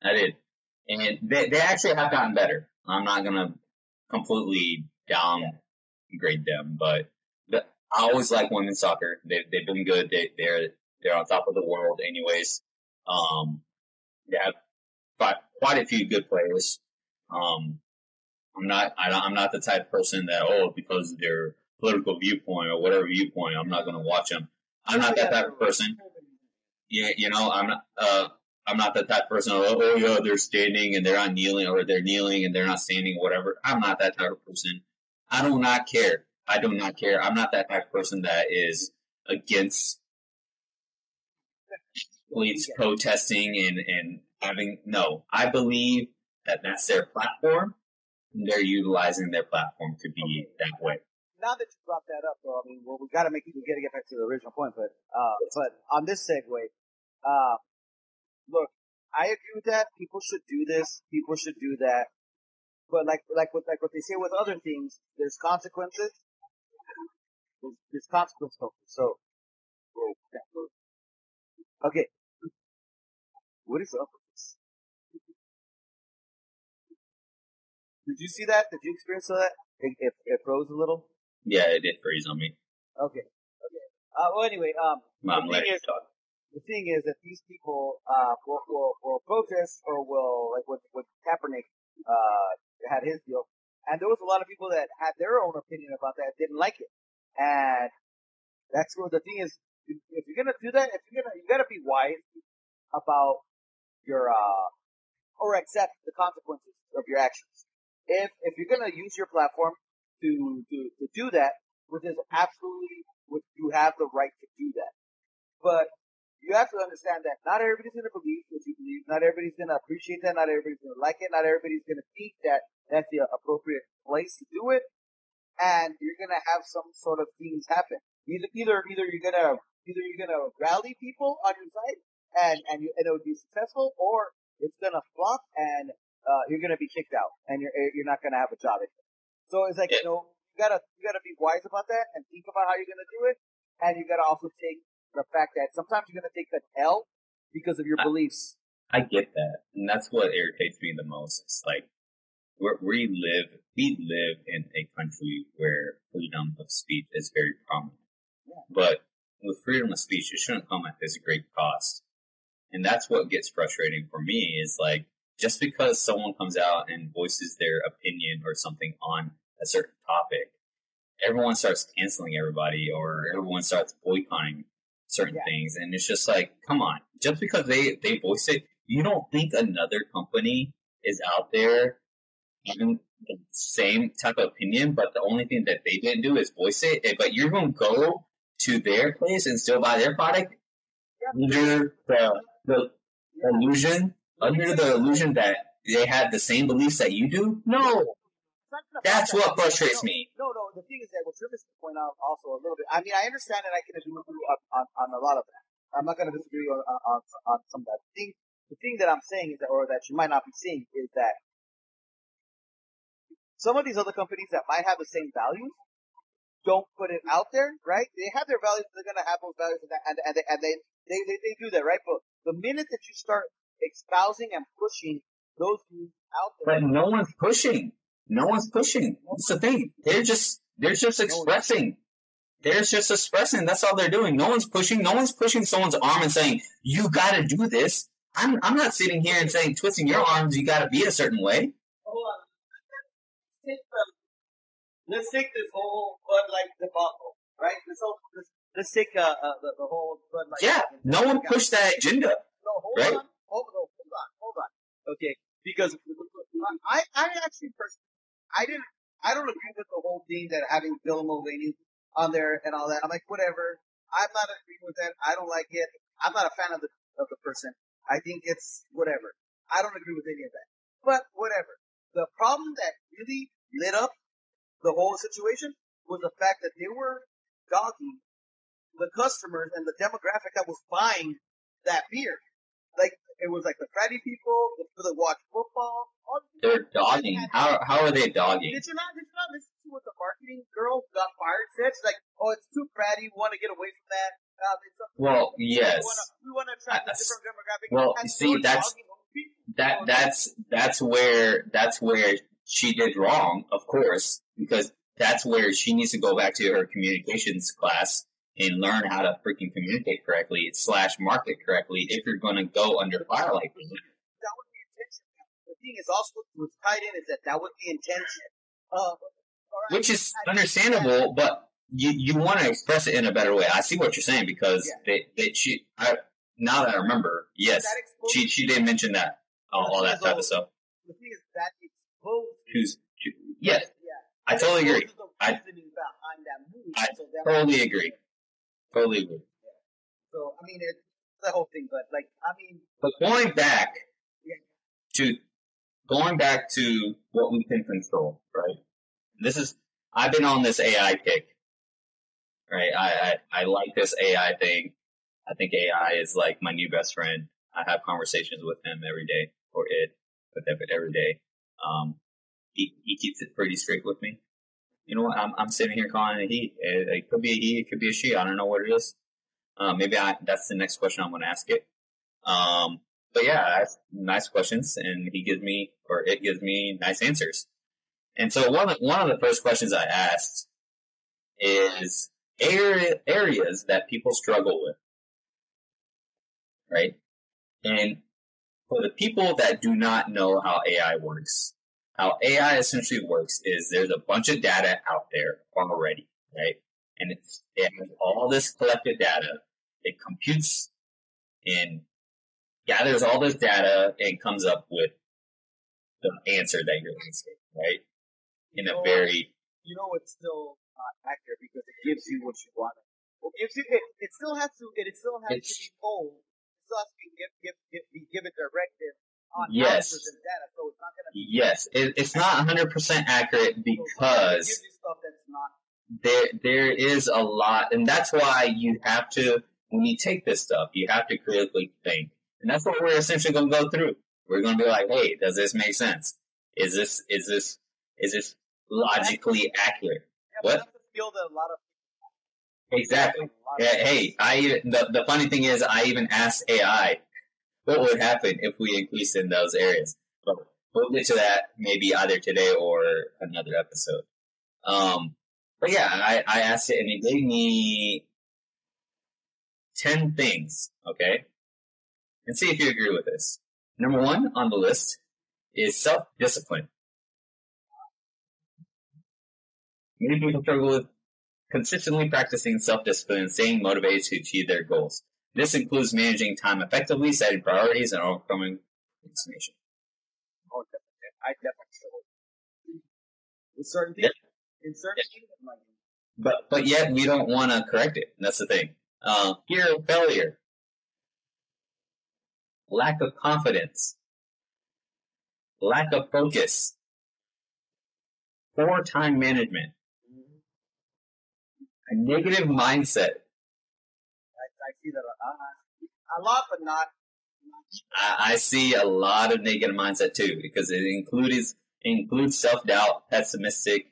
I did, and they they actually have gotten better. I'm not gonna completely downgrade them, but the, I always like women's soccer. They they've been good. They they're they're on top of the world, anyways. Um, they have quite, quite a few good players. Um, I'm not I don't, I'm not the type of person that oh because of their political viewpoint or whatever viewpoint I'm not gonna watch them. I'm not that type of person. Yeah, you know, I'm not. Uh, I'm not that type of person. Oh, oh, yeah, they're standing and they're not kneeling, or they're kneeling and they're not standing, or whatever. I'm not that type of person. I do not care. I do not care. I'm not that type of person that is against police protesting and and having. No, I believe that that's their platform. They're utilizing their platform to be that way.
now that you brought that up, though, I mean, well, we got to make we got to get back to the original point, but uh, but on this segue, uh, look, I agree with that. People should do this. People should do that. But like like what like what they say with other things, there's consequences. There's, there's consequences. So, okay, what is up Did you see that? Did you experience that? It, it, it froze a little.
Yeah, it did freeze on me.
Okay. Okay. Uh, well, anyway, um,
I'm
The thing is-
talk.
the thing is that these people uh, will, will, will protest or will like what what Kaepernick uh, had his deal, and there was a lot of people that had their own opinion about that, didn't like it, and that's where the thing is. If if you're gonna do that, if you're gonna, you gotta be wise about your uh, or accept the consequences of your actions. If if you're gonna use your platform to to, to do that, which is absolutely, which you have the right to do that, but you have to understand that not everybody's to believe what you believe. Not everybody's to appreciate that. Not everybody's to like it. Not everybody's to think that that's the appropriate place to do it. And you're to have some sort of things happen. Either, either, either you're to, either you're to rally people on your side and, and, you, and it'll be successful or it's gonna flop and uh, you're gonna be kicked out and you're you're not gonna have a job anymore. So it's like you know you gotta you gotta be wise about that and think about how you're gonna do it, and you gotta also take the fact that sometimes you're gonna take the L because of your
I-
beliefs.
I get that, and that's what irritates me the most. It's like we we live we live in a country where freedom of speech is very prominent,
Yeah.
but with freedom of speech, it shouldn't come at this great cost. And that's what gets frustrating for me is like just because someone comes out and voices their opinion or something on a certain topic, everyone starts canceling everybody or everyone starts boycotting certain
Yeah.
things. And it's just like, come on, just because they, they voice it, you don't think another company is out there having the same type of opinion, but the only thing that they didn't do is voice it. eh, But you're going to go to their place and still buy their product
Yeah.
under the, the illusion, under the illusion that they have the same beliefs that you do? No.
It's not gonna
That's what frustrates me.
No, no. The thing is that what you're missing point out also a little bit. I mean, I understand and I can agree with you on, on, on a lot of that. I'm not going to disagree on, on, on, on some of that. The thing, the thing that I'm saying is that, or that you might not be seeing, is that some of these other companies that might have the same values don't put it out there, right? They have their values, they're going to have those values, and, that, and, and, they, and they, they, they, they do that, right? But the minute that you start espousing and pushing those views out there,
But no one's pushing. No one's pushing. That's the thing. They're just they're just expressing. They're just expressing. That's all they're doing. No one's pushing. No one's pushing someone's arm and saying, You gotta do this. I'm I'm not sitting here and saying twisting your arms, you gotta be a certain way.
hold on. Let's take the, let's take this whole Bud Light debacle, right? This whole, this, let's take uh, uh the, the whole Bud Light.
Yeah. No one pushed that agenda.
No,
right?
on, hold on, hold on, hold on. Okay, because I, I actually personally, I didn't, I don't agree with the whole thing that having Bill Mulvaney on there and all that. I'm like, whatever. I'm not agreeing with that. I don't like it. I'm not a fan of the of the person. I think it's whatever. I don't agree with any of that. But whatever. The problem that really lit up the whole situation was the fact that they were dogging the customers and the demographic that was buying that beer. Like it was like the fratty people, the people that watch football. All the
They're dogging. How how are they dogging?
Did you not? Did you not listen to what the marketing girl got fired said? She's like, "Oh, it's too fratty. We want to get away from that. Um, it's
Well,
we
yes.
we want to attract a different demographic."
well, see, that's-
dogging those people.
That that's that's where that's where she did wrong, of course, because that's where she needs to go back to her communications class and learn how to freaking communicate correctly slash market correctly if you're going to go under fire like this.
that was the intention. The thing is also what's tied in is that that was the intention. Uh, right.
which is understandable, but you you want to express it in a better way. I see what you're saying because
Yeah.
they, they she I now that I remember, yes, she she did mention that all, all that type of stuff.
the thing is that exposed.
Who's yes,
Yeah.
I totally agree. I-
reasoning behind that move.
I Totally agree. Totally agree.
So I mean, it's the whole thing. But like, I mean,
But going back
Yeah.
to going back to what we can control, right? This is I've been on this AI kick, right? I I, I like this AI thing. I think AI is like my new best friend. I have conversations with him every day, or it with every day. Um, he he keeps it pretty strict with me. You know what? I'm I'm sitting here calling it a he. It, it could be a he. It could be a she. I don't know what it is. Uh, maybe I, that's the next question I'm going to ask it. Um, but yeah, nice questions, and he gives me or it gives me nice answers. And so one of, one of the first questions I asked is area, areas that people struggle with, right? And for the people that do not know how AI works, how AI essentially works is there's a bunch of data out there already, right? And it's it has all this collected data. It computes and gathers all this data and comes up with the answer that you're asking, right? In a
you know,
very
you know, it's still not accurate because it gives you what you want. It gives you. It, it still has to. It still has to be told. It still has to be give, give, give, be given directive on how to
Yes.
data. So it's not going to be.
yes, it, it's not 100% accurate because
gives you stuff that's not.
there there is a lot, and that's why you have to when you take this stuff, you have to critically think, and that's what we're essentially going to go through. We're going to be like, hey, does this make sense? Is this is this is this logically accurate?
Yeah,
What?
but that's a skill that a lot of
Exactly. Yeah, hey, I the the funny thing is, I even asked AI what would happen if we increased in those areas. But we'll get to that maybe either today or another episode. Um, but yeah, I, I asked it and it gave me ten things. Okay, and see if you agree with this. Number one on the list is self discipline. Many people struggle with consistently practicing self-discipline and staying motivated to achieve their goals. This includes managing time effectively, setting priorities, and overcoming procrastination.
Oh, definitely. I definitely struggle with certain things. In certain things, like,
But but yet we don't want to correct it. That's the thing. Uh, fear of failure, lack of confidence, lack of focus, poor time management, a negative mindset.
I, I but not.
I, I see a lot of negative mindset too because it includes includes self doubt, pessimistic,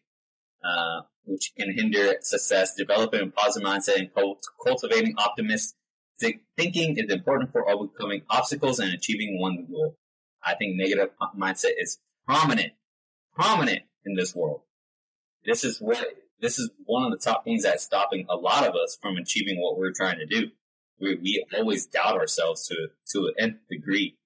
uh, which can hinder success. Developing a positive mindset and cult- cultivating optimistic thinking is important for overcoming obstacles and achieving one goal. I think negative mindset is prominent, prominent in this world. This is what this is one of the top things that's stopping a lot of us from achieving what we're trying to do. We, we always doubt ourselves to to an nth degree.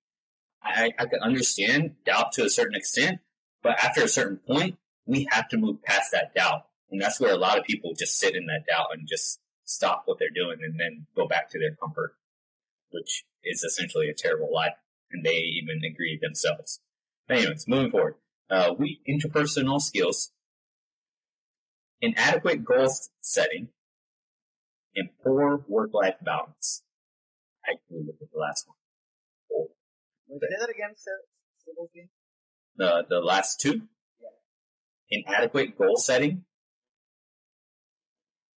I, I can understand doubt to a certain extent, but after a certain point, we have to move past that doubt, and that's where a lot of people just sit in that doubt and just stop what they're doing and then go back to their comfort, which is essentially a terrible life, and they even agree themselves. But anyways, moving forward, uh, weak interpersonal skills, inadequate goal setting, and poor work-life balance. I agree with the last one.
Wait, say that again, sir. Say those again.
The the last two, inadequate goal setting,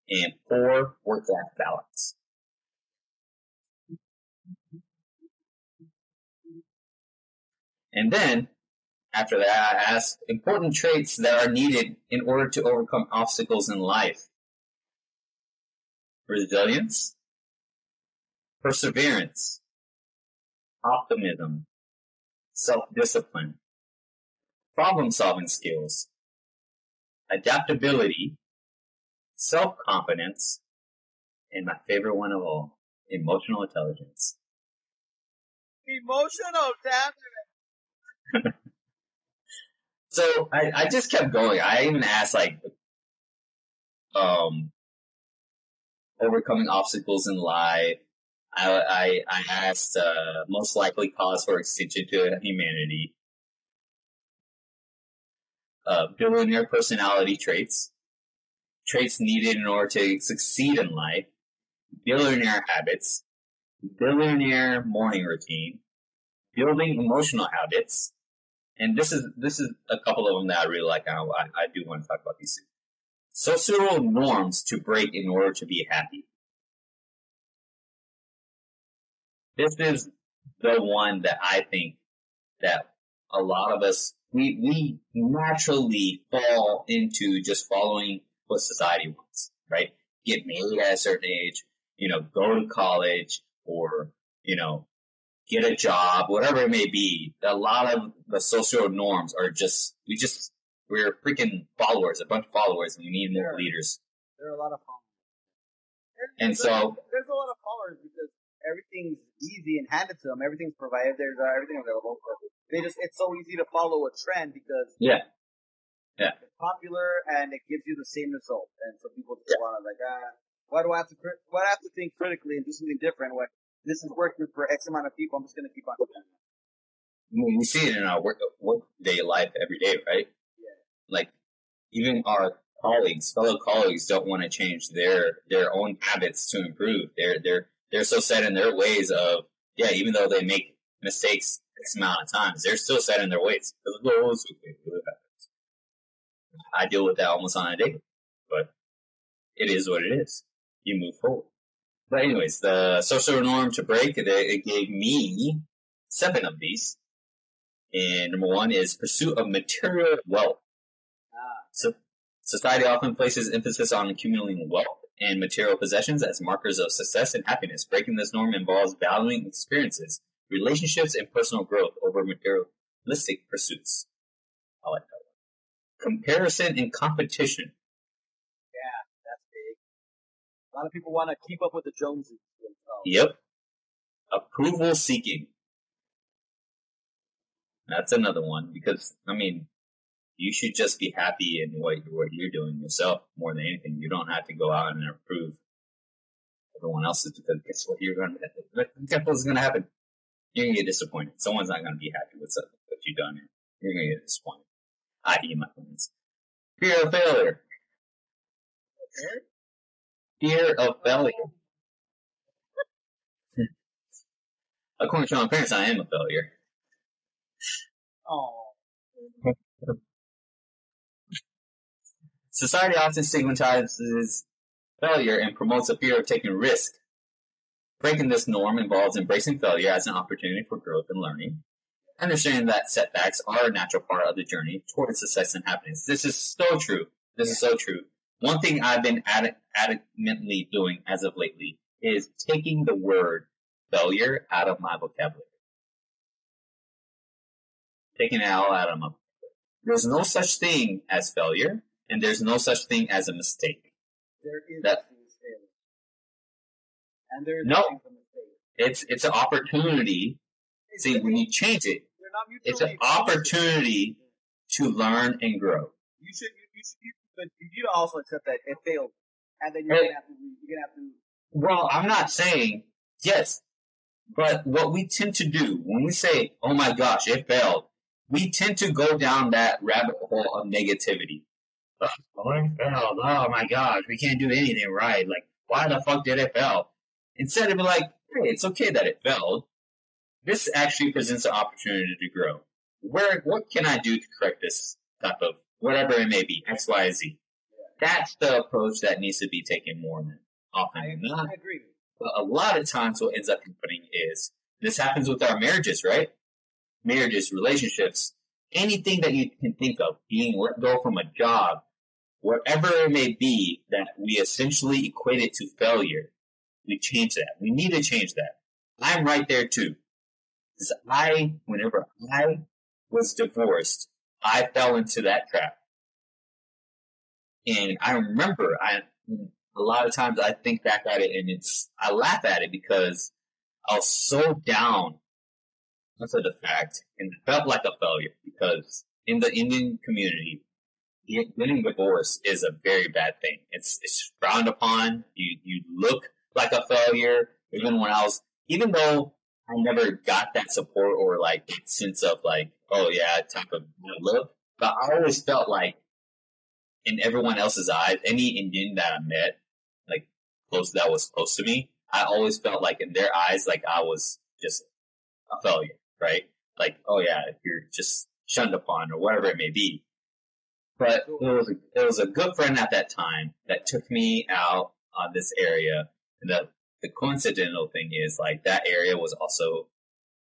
and poor work-life balance. And then, after that, I asked important traits that are needed in order to overcome obstacles in life. Resilience, perseverance, optimism, self-discipline, problem-solving skills, adaptability, self-confidence, and my favorite one of all, emotional intelligence.
Emotional, it.
So I, I just kept going. I even asked like, um, overcoming obstacles in life. I, I, I asked, uh, most likely cause for extinction to humanity. Uh, billionaire personality traits. Traits needed in order to succeed in life. Billionaire habits. Billionaire morning routine. Building emotional habits and this is this is a couple of them that I really like. I, I do want to talk about these. Social norms to break in order to be happy. This is the one that I think that a lot of us we we naturally fall into just following what society wants, right? Get married at a certain age, you know, go to college, or you know, get a job, whatever it may be. A lot of the social norms are just, we just, we're freaking followers, a bunch of followers, and we need more leaders.
There are a lot of followers.
And so-
there's a lot of followers because everything's easy and handed to them. Everything's provided. There's uh, everything available. They just it's so easy to follow a trend because
Yeah. Yeah.
it's popular and it gives you the same result. And so people just want to like, ah, why do I have to why do I have to think critically and do something different when this is working for X amount of people? I'm just gonna keep on doing it.
I mean, we see it in our work, work day life every day, right? Like, even our colleagues, fellow colleagues don't want to change their, their own habits to improve. They're, they're, they're so set in their ways of, yeah, even though they make mistakes X amount of times, they're still set in their ways. I deal with that almost on a daily, but it is what it is. You move forward. But anyways, the social norm to break, it gave me seven of these. And number one is pursuit of material wealth. So, society often places emphasis on accumulating wealth and material possessions as markers of success and happiness. Breaking this norm involves valuing experiences, relationships, and personal growth over materialistic pursuits. I like that one. Comparison and competition.
Yeah, that's big. A lot of people want to keep up with the Joneses. themselves.
Yep. Approval seeking. That's another one because I mean, you should just be happy in what what you're doing yourself more than anything. You don't have to go out and approve everyone else's because guess what? You're gonna guess what's gonna happen. You're gonna get disappointed. Someone's not gonna be happy with something what you've done. You're gonna get disappointed. I.e., my friends. Fear of failure. Fear of failure. According to my parents, I am a failure.
Oh,
Society often stigmatizes failure and promotes a fear of taking risk. Breaking this norm involves embracing failure as an opportunity for growth and learning, understanding that setbacks are a natural part of the journey towards success and happiness. This is so true. This is so true. One thing I've been ad- adamantly doing as of lately is taking the word failure out of my vocabulary. Taking it all out of my There's no such thing as failure, and there's no such thing as a mistake.
there is
That-.
And there's
No.
a mistake.
It's it's an opportunity. See, when you change it, it's an opportunity to learn and grow.
You should, you, you should, you, but you need to also accept that it failed, and then you're gonna have to, you're gonna have to.
Well, I'm not saying yes, but what we tend to do when we say, "Oh my gosh, it failed," we tend to go down that rabbit hole of negativity. Oh. Oh my gosh, we can't do anything right. Like, why the fuck did it fail? Instead of like, hey, it's okay that it failed. This actually presents an opportunity to grow. Where, what can I do to correct this type of whatever it may be, X, Y, Z? That's the approach that needs to be taken more than often than not.
I agree.
But a lot of times what ends up happening is this happens with our marriages, right? Marriages, relationships, anything that you can think of, being let go from a job, whatever it may be that we essentially equate it to failure. We change that. We need to change that. I'm right there too. Because I, whenever I was divorced, I fell into that trap. And I remember I, a lot of times I think back at it and it's, I laugh at it because I was so down after the fact and it felt like a failure because in the Indian community, getting divorced is a very bad thing. It's, it's frowned upon. You, you look like a failure. Even when I was, even though I never got that support or like sense of like, oh yeah, type of look, but I always felt like in everyone else's eyes, any Indian that I met, like close that was close to me, I always felt like in their eyes, like I was just a failure, right? Like, oh yeah, if you're just shunned upon or whatever it may be. But it was a, it was a good friend at that time that took me out on this area. And the the coincidental thing is like that area was also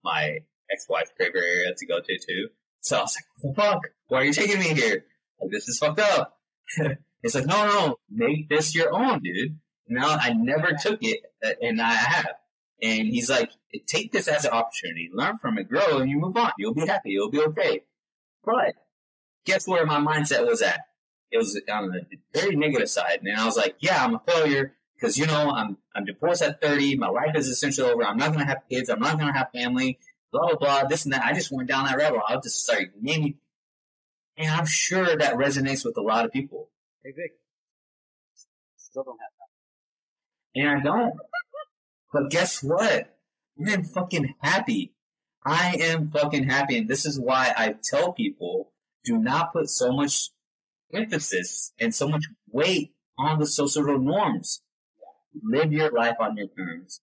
my ex-wife's favorite area to go to too. So I was like, fuck, why are you taking me here? Like, this is fucked up. it's like, no, no, no, make this your own, dude. Now I never took it, uh, and I have. And he's like, take this as an opportunity, learn from it, grow, and you move on. You'll be happy. You'll be okay. But guess where my mindset was at? It was on the very negative side, and I was like, yeah, I'm a failure because you know I'm I'm divorced at 30. My life is essentially over. I'm not gonna have kids. I'm not gonna have family. Blah blah blah. This and that. I just went down that rabbit hole. I just started naming, and I'm sure that resonates with a lot of people.
Hey Vic, still don't have that.
And I don't. But guess what? I'm fucking happy. I am fucking happy. And this is why I tell people do not put so much emphasis and so much weight on the social norms. Live your life on your terms.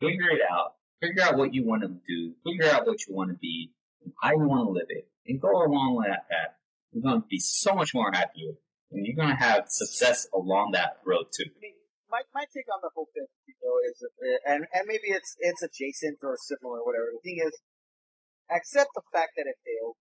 Figure it out. Figure out what you want to do. Figure out what you want to be and how you want to live it. And go along with that path. You're going to be so much more happier. And you're going to have success along that road too.
My my take on the whole thing, though, is uh, and and maybe it's it's adjacent or similar, or whatever. The thing is, accept the fact that it failed,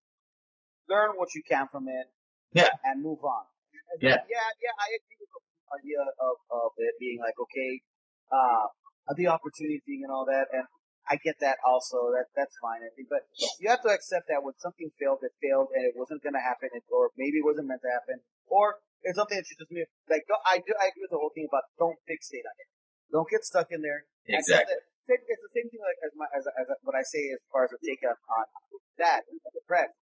learn what you can from it,
Yeah.
and move on. And
Yeah.
yeah, yeah. I agree with the idea of of it being like okay, uh, the opportunity thing and all that, and I get that also. That that's fine. I think, but you have to accept that when something failed, it failed, and it wasn't going to happen, or maybe it wasn't meant to happen, or it's something that you just made. Like don't- I do, I agree with the whole thing about don't fixate on it. Don't get stuck in there.
Exactly.
it. It's the same thing like as my as, as what I say as far as a take on, on that depressed.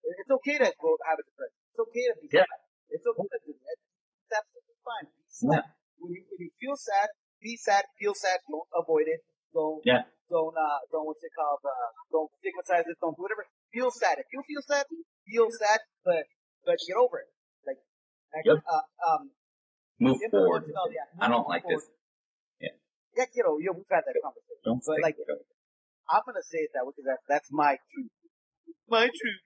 It's okay to go have a depression. It's okay to be
Yeah.
sad. It's okay to do that. It's absolutely fine. Be sad. When you when you feel sad, be sad. Feel sad. Don't avoid it. Don't
Yeah.
don't uh don't what's it called uh don't stigmatize it. Don't do whatever. Feel sad. If you feel sad, feel sad, but but get over it. Like
Yep.
uh, um
Move forward.
what's it called, yeah,
I don't
move
like
forward.
this.
Yeah, Yeah, you know, yeah, we've had that conversation.
Don't
But like-
it.
I'm gonna say it that way because that, that's my truth. My truth.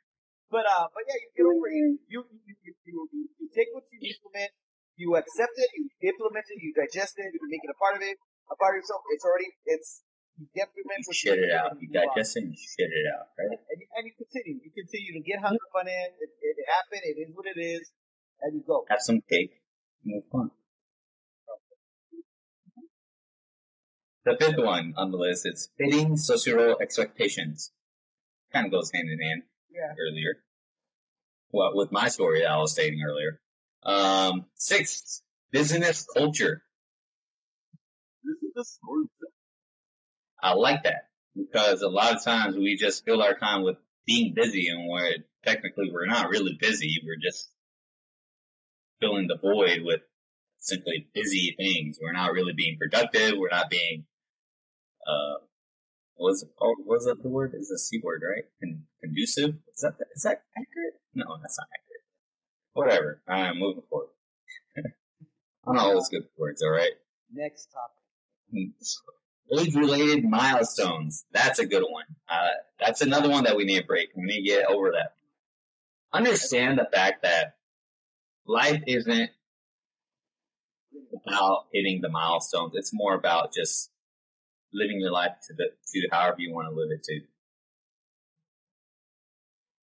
But uh, but yeah, you get over it. You you you you, you, you, you take what you implement, you accept it, you implement it, you digest it, you make it a part of it, a part of yourself. It's already it's you implement
You
what
shit it out.
and
You digest it and you shit it out, right?
and you, and you continue. You continue to get hung up on it. It, it, it happened. It is what it is, and you go.
Have some cake. Move on. The fifth one on the list is fitting social expectations. Kind of goes hand in hand
Yeah.
earlier. Well, with my story that I was stating earlier. Um, sixth, business culture.
This is the story.
I like that because a lot of times we just fill our time with being busy and where technically we're not really busy. We're just filling the void with simply busy things. We're not really being productive. We're not being, uh, called? What's that the word? Is a C word, right? Con- conducive? Is that, is that accurate? No, that's not accurate. Whatever. I'm moving forward. I know all those good words, alright?
Next topic.
Age-related milestones. That's a good one. Uh, that's another one that we need to break. We need to get over that. Understand the fact that life isn't about hitting the milestones. It's more about just living your life to the to however you want to live it to.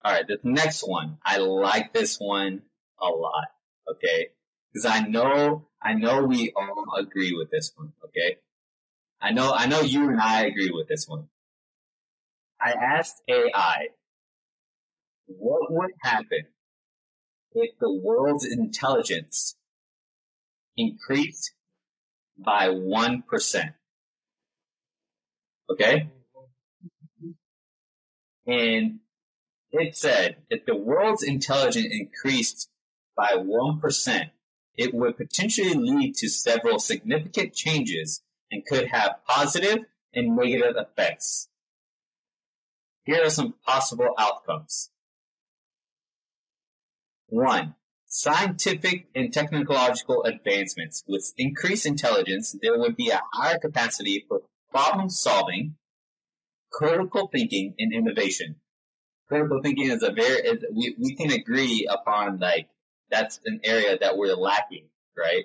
All right, this next one. I like this one a lot. Okay, because I know I know we all agree with this one. Okay. I know, I know you and I agree with this one. I asked AI, what would happen if the world's intelligence increased by 1%? Okay? And it said, if the world's intelligence increased by 1%, it would potentially lead to several significant changes and could have positive and negative effects. Here are some possible outcomes. One, scientific and technological advancements. With increased intelligence, there would be a higher capacity for problem solving, critical thinking, and innovation. Critical thinking is a very, is, we, we can agree upon like, that's an area that we're lacking, right?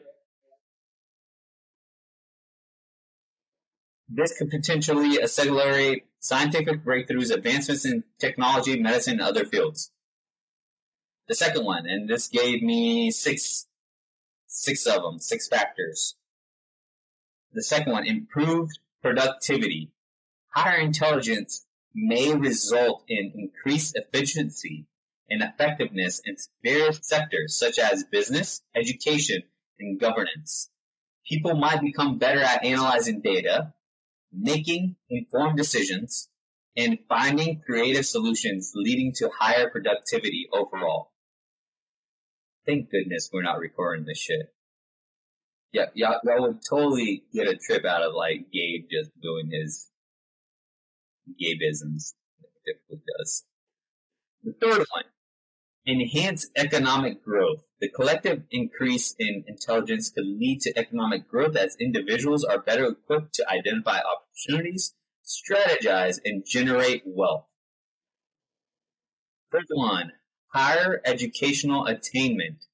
This could potentially accelerate scientific breakthroughs, advancements in technology, medicine, and other fields. The second one, and this gave me six, six of them, six factors. The second one, improved productivity. Higher intelligence may result in increased efficiency and effectiveness in various sectors such as business, education, and governance. People might become better at analyzing data, making informed decisions, and finding creative solutions leading to higher productivity overall. Thank goodness we're not recording this shit. Yeah, y'all, would totally get a trip out of like Gabe just doing his Gabeisms. Typically does. The third one, enhance economic growth. The collective increase in intelligence could lead to economic growth as individuals are better equipped to identify opportunities, strategize, and generate wealth. Fifth one, higher educational attainment.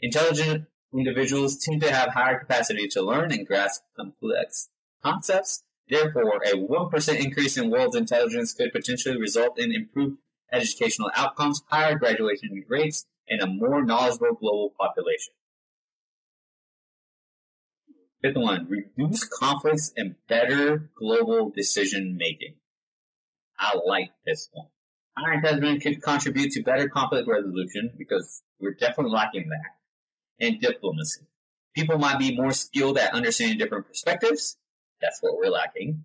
Intelligent individuals tend to have higher capacity to learn and grasp complex concepts Therefore, a 1% increase in world's intelligence could potentially result in improved educational outcomes, higher graduation rates, and a more knowledgeable global population. Fifth one, reduce conflicts and better global decision making. I like this one. Intelligence could contribute to better conflict resolution because we're definitely lacking that. And diplomacy. People might be more skilled at understanding different perspectives. That's what we're lacking.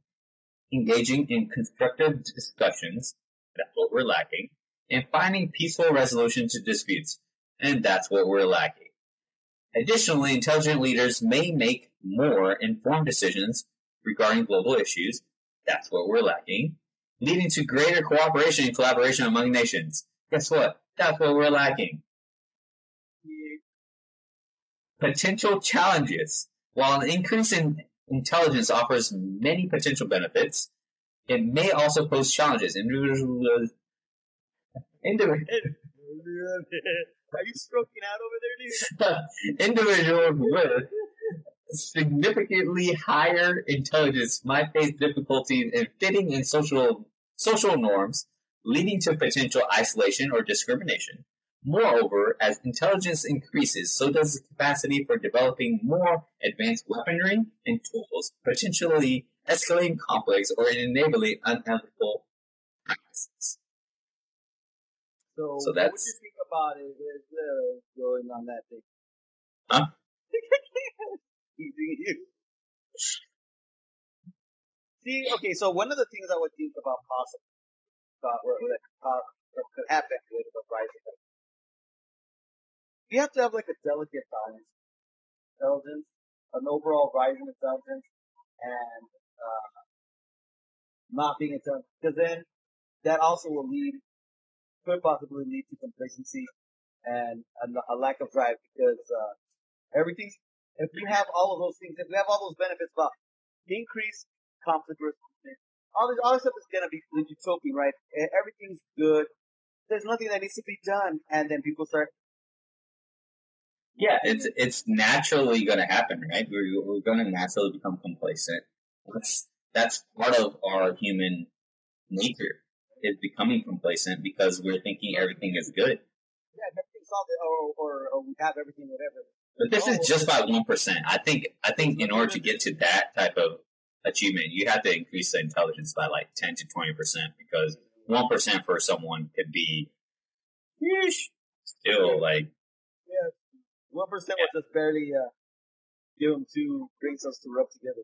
Engaging in constructive discussions. That's what we're lacking. And finding peaceful resolution to disputes. And that's what we're lacking. Additionally, intelligent leaders may make more informed decisions regarding global issues. That's what we're lacking. Leading to greater cooperation and collaboration among nations. Guess what? That's what we're lacking. Potential challenges. While an increase in intelligence offers many potential benefits, it may also pose challenges. Individuals, individuals,
Are you stroking out over there, dude?
individuals with significantly higher intelligence might face difficulties in fitting in social social norms, leading to potential isolation or discrimination. Moreover, as intelligence increases, so does the capacity for developing more advanced weaponry and tools, potentially escalating conflicts or enabling unethical practices.
So,
So
what would
that's-
you think about it with uh, going on that thing?
Huh?
You. See, okay, so one of the things I would think about possible, or that, uh, that could happen with the rising, you have to have like a delicate balance, intelligence, an overall rising intelligence, and uh, not being intelligent, because then that also will lead, could possibly lead to complacency and a, a lack of drive, because uh, everything if you have all of those things, if you have all those benefits about increased conflict resolution, all this, all this stuff is gonna be utopian, right? Everything's good. There's nothing that needs to be done, and then people start.
Yeah, it's it's naturally going to happen, right? We're we're going to naturally become complacent. That's that's part of our human nature is becoming complacent because we're thinking everything is good.
Yeah, everything's solved, or, or or we have everything, whatever.
But this is just by one percent. I think I think in order to get to that type of achievement, you have to increase the intelligence by like ten to twenty percent because one percent for someone could be still like
Yeah, one percent will just barely uh, give them two brain cells to rub together.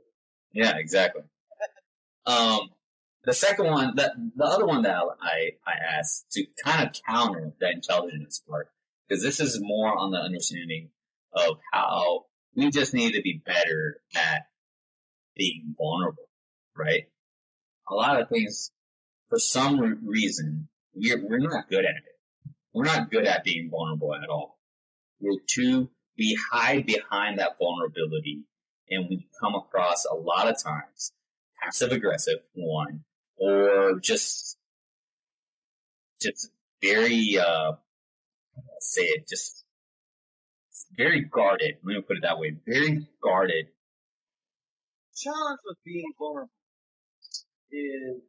Yeah, exactly. um, the second one, the the other one that I I asked to kind of counter the intelligence part because this is more on the understanding of how we just need to be better at being vulnerable, right? A lot of things, for some reason, we're we're not good at it. We're not good at being vulnerable at all. We're too we hide behind that vulnerability and we come across a lot of times passive aggressive one or just just very uh say it just very guarded. Let me put it that way. Very guarded.
Challenge with being vulnerable is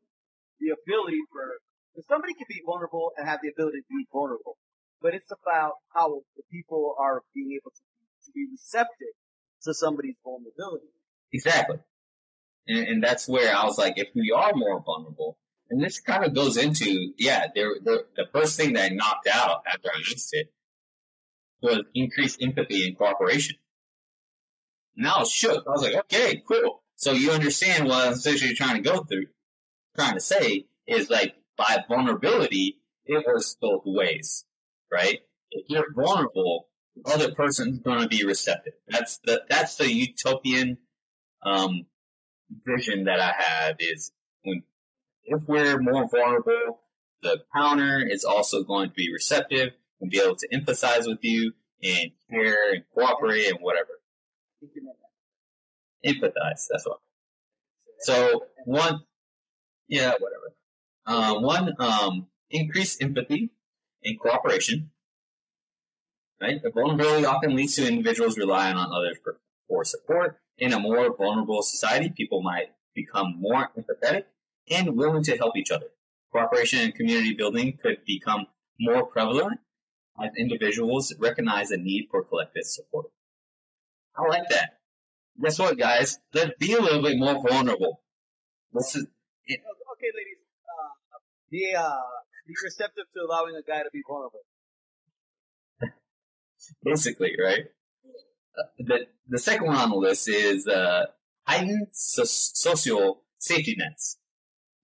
the ability for if somebody can be vulnerable and have the ability to be vulnerable, but it's about how the people are being able to, to be receptive to somebody's vulnerability.
exactly. And, and that's where i was like if we are more vulnerable and this kind of goes into yeah there the, the first thing that I knocked out after i asked it was increased empathy and cooperation And I was shook. I was like, okay, cool. So you understand what I'm essentially trying to go through, trying to say is like by vulnerability, it works both ways, right? If you're vulnerable, the other person's going to be receptive. That's the, that's the utopian, um, vision that I have is when, if we're more vulnerable, the counter is also going to be receptive and be able to emphasize with you and care and cooperate and whatever empathize. That's all. So one, yeah, whatever. Um, one, um, increased empathy and cooperation. Right, the vulnerability often leads to individuals relying on others for, for support. In a more vulnerable society, people might become more empathetic and willing to help each other. Cooperation and community building could become more prevalent as individuals recognize the need for collective support. I like that. Guess what, guys? Let's be a little bit more vulnerable. This is
Okay, ladies. Uh, be uh, be receptive to allowing a guy to be vulnerable.
basically right. Uh, the the second one on the list is uh, heightened so- social safety nets.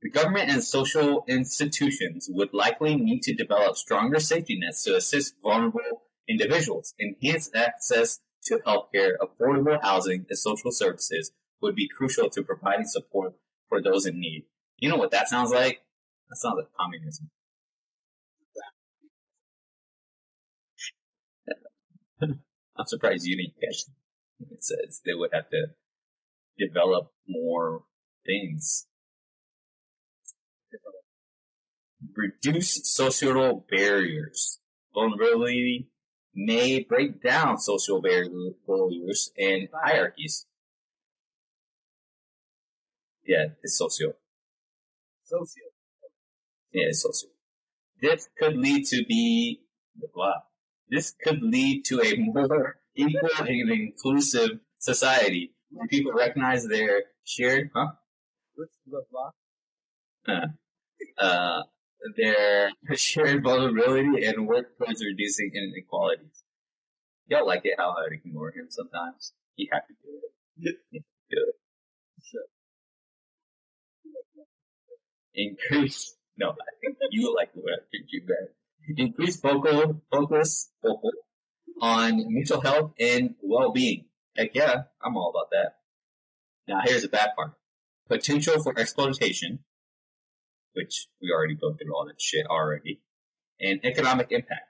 The government and social institutions would likely need to develop stronger safety nets to assist vulnerable individuals. Enhanced access to healthcare, affordable housing, and social services would be crucial to providing support for those in need. You know what that sounds like? That sounds like communism. I'm surprised you didn't catch it. It says they would have to develop more things. Reduce social barriers. Vulnerability may break down social barriers and hierarchies. Yeah, it's social.
Socio.
Yeah, it's social. This could lead to be blah. This could lead to a more equal and inclusive society where people recognize their shared, huh?
What's the block?
Uh, uh, their shared vulnerability and work towards reducing inequalities. Y'all like it how I ignore him sometimes. He had to do it. He to do it. Increase. No, I think you like the way I you better. Increase focal focus focal on mental health and well-being. Heck yeah, I'm all about that. Now here's the bad part. Potential for exploitation, which we already go through all that shit already, and economic impact.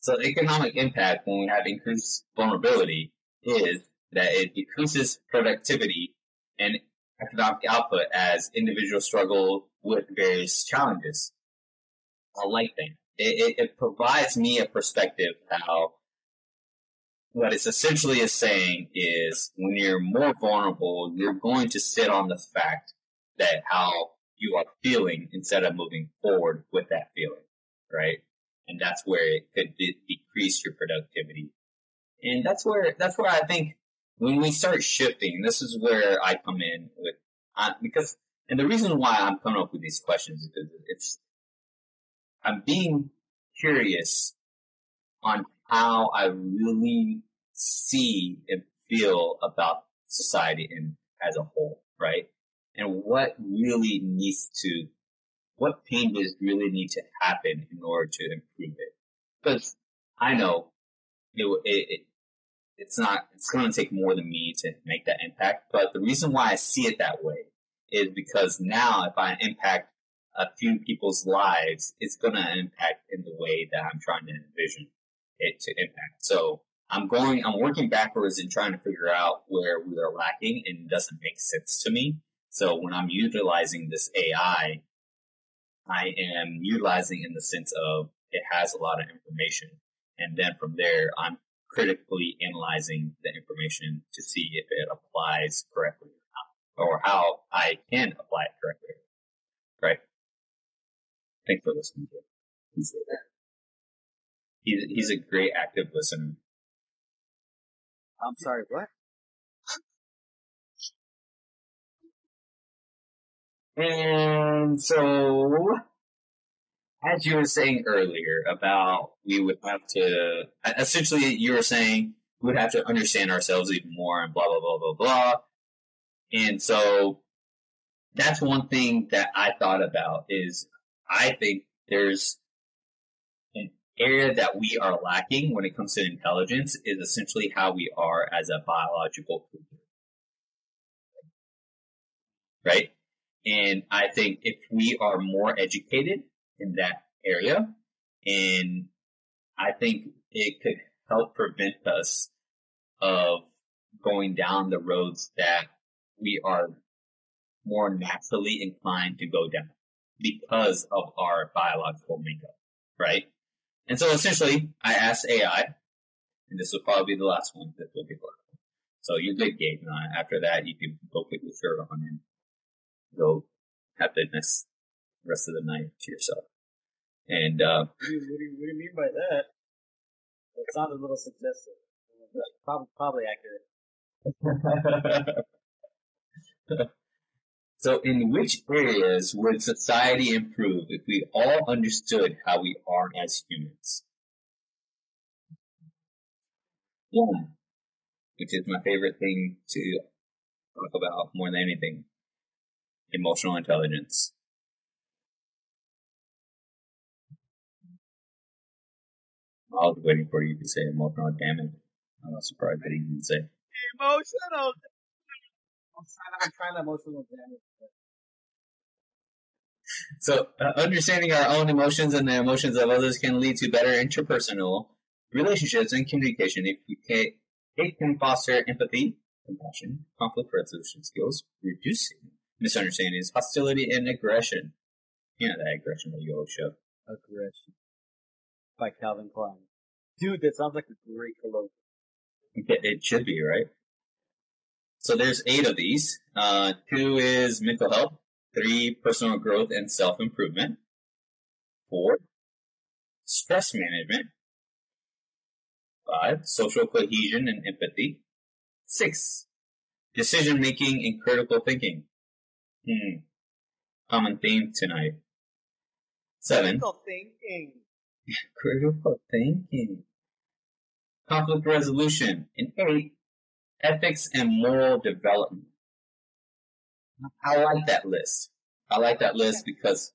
So economic impact when we have increased vulnerability is that it decreases productivity and economic output as individuals struggle with various challenges. I like that. It, it, it provides me a perspective how what it's essentially is saying is when you're more vulnerable, you're going to sit on the fact that how you are feeling instead of moving forward with that feeling, right? And that's where it could de- decrease your productivity. And that's where, that's where I think when we start shifting, this is where I come in with, because, and the reason why I'm coming up with these questions is because it's, I'm being curious on how I really see and feel about society in, as a whole, right? And what really needs to, what changes really need to happen in order to improve it. Because I know it, it, it it's not, it's going to take more than me to make that impact. But the reason why I see it that way is because now if I impact a few people's lives, it's going to impact in the way that I'm trying to envision it to impact. So I'm going, I'm working backwards and trying to figure out where we are lacking and it doesn't make sense to me. So when I'm utilizing this AI, I am utilizing in the sense of it has a lot of information. And then from there, I'm critically analyzing the information to see if it applies correctly or not, or how I can apply it correctly. Right? Thanks for listening to. He's, he's a great active listener.
I'm sorry, what?
And so, as you were saying earlier about we would have to, essentially you were saying we would have to understand ourselves even more and blah, blah, blah, blah, blah. And so that's one thing that I thought about is I think there's an area that we are lacking when it comes to intelligence is essentially how we are as a biological creature. Right? And I think if we are more educated in that area, and I think it could help prevent us of going down the roads that we are more naturally inclined to go down because of our biological makeup, right? And so essentially, I asked AI, and this will probably be the last one that we'll get. So you're good, Gabe. Uh, after that, you can go put your shirt on and go have the next rest of the night to yourself. And uh,
What do, you, what, do you, what do you mean by that? It sounded a little suggestive. Probably, probably accurate.
so, in which areas would society improve if we all understood how we are as humans? Yeah, which is my favorite thing to talk about more than anything emotional intelligence. I was waiting for you to say emotional damage. I'm not surprised that he didn't say.
Emotional. I'm trying, I'm trying to emotional damage.
So, uh, understanding our own emotions and the emotions of others can lead to better interpersonal relationships and communication. If we can, it can foster empathy, compassion, conflict resolution skills, reducing misunderstandings, hostility, and aggression. Know that aggression that you always show.
Aggression. By Calvin Klein. Dude, that sounds like a great cologne.
It it should be, right? So there's eight of these. Uh, two is mental health. Three, personal growth and self-improvement. Four, stress management. Five, social cohesion and empathy. Six, decision making and critical thinking. Hmm. Common theme tonight. Seven,
Critical thinking.
critical thinking. Conflict resolution. And eight, ethics and moral development. I like that list. I like that list because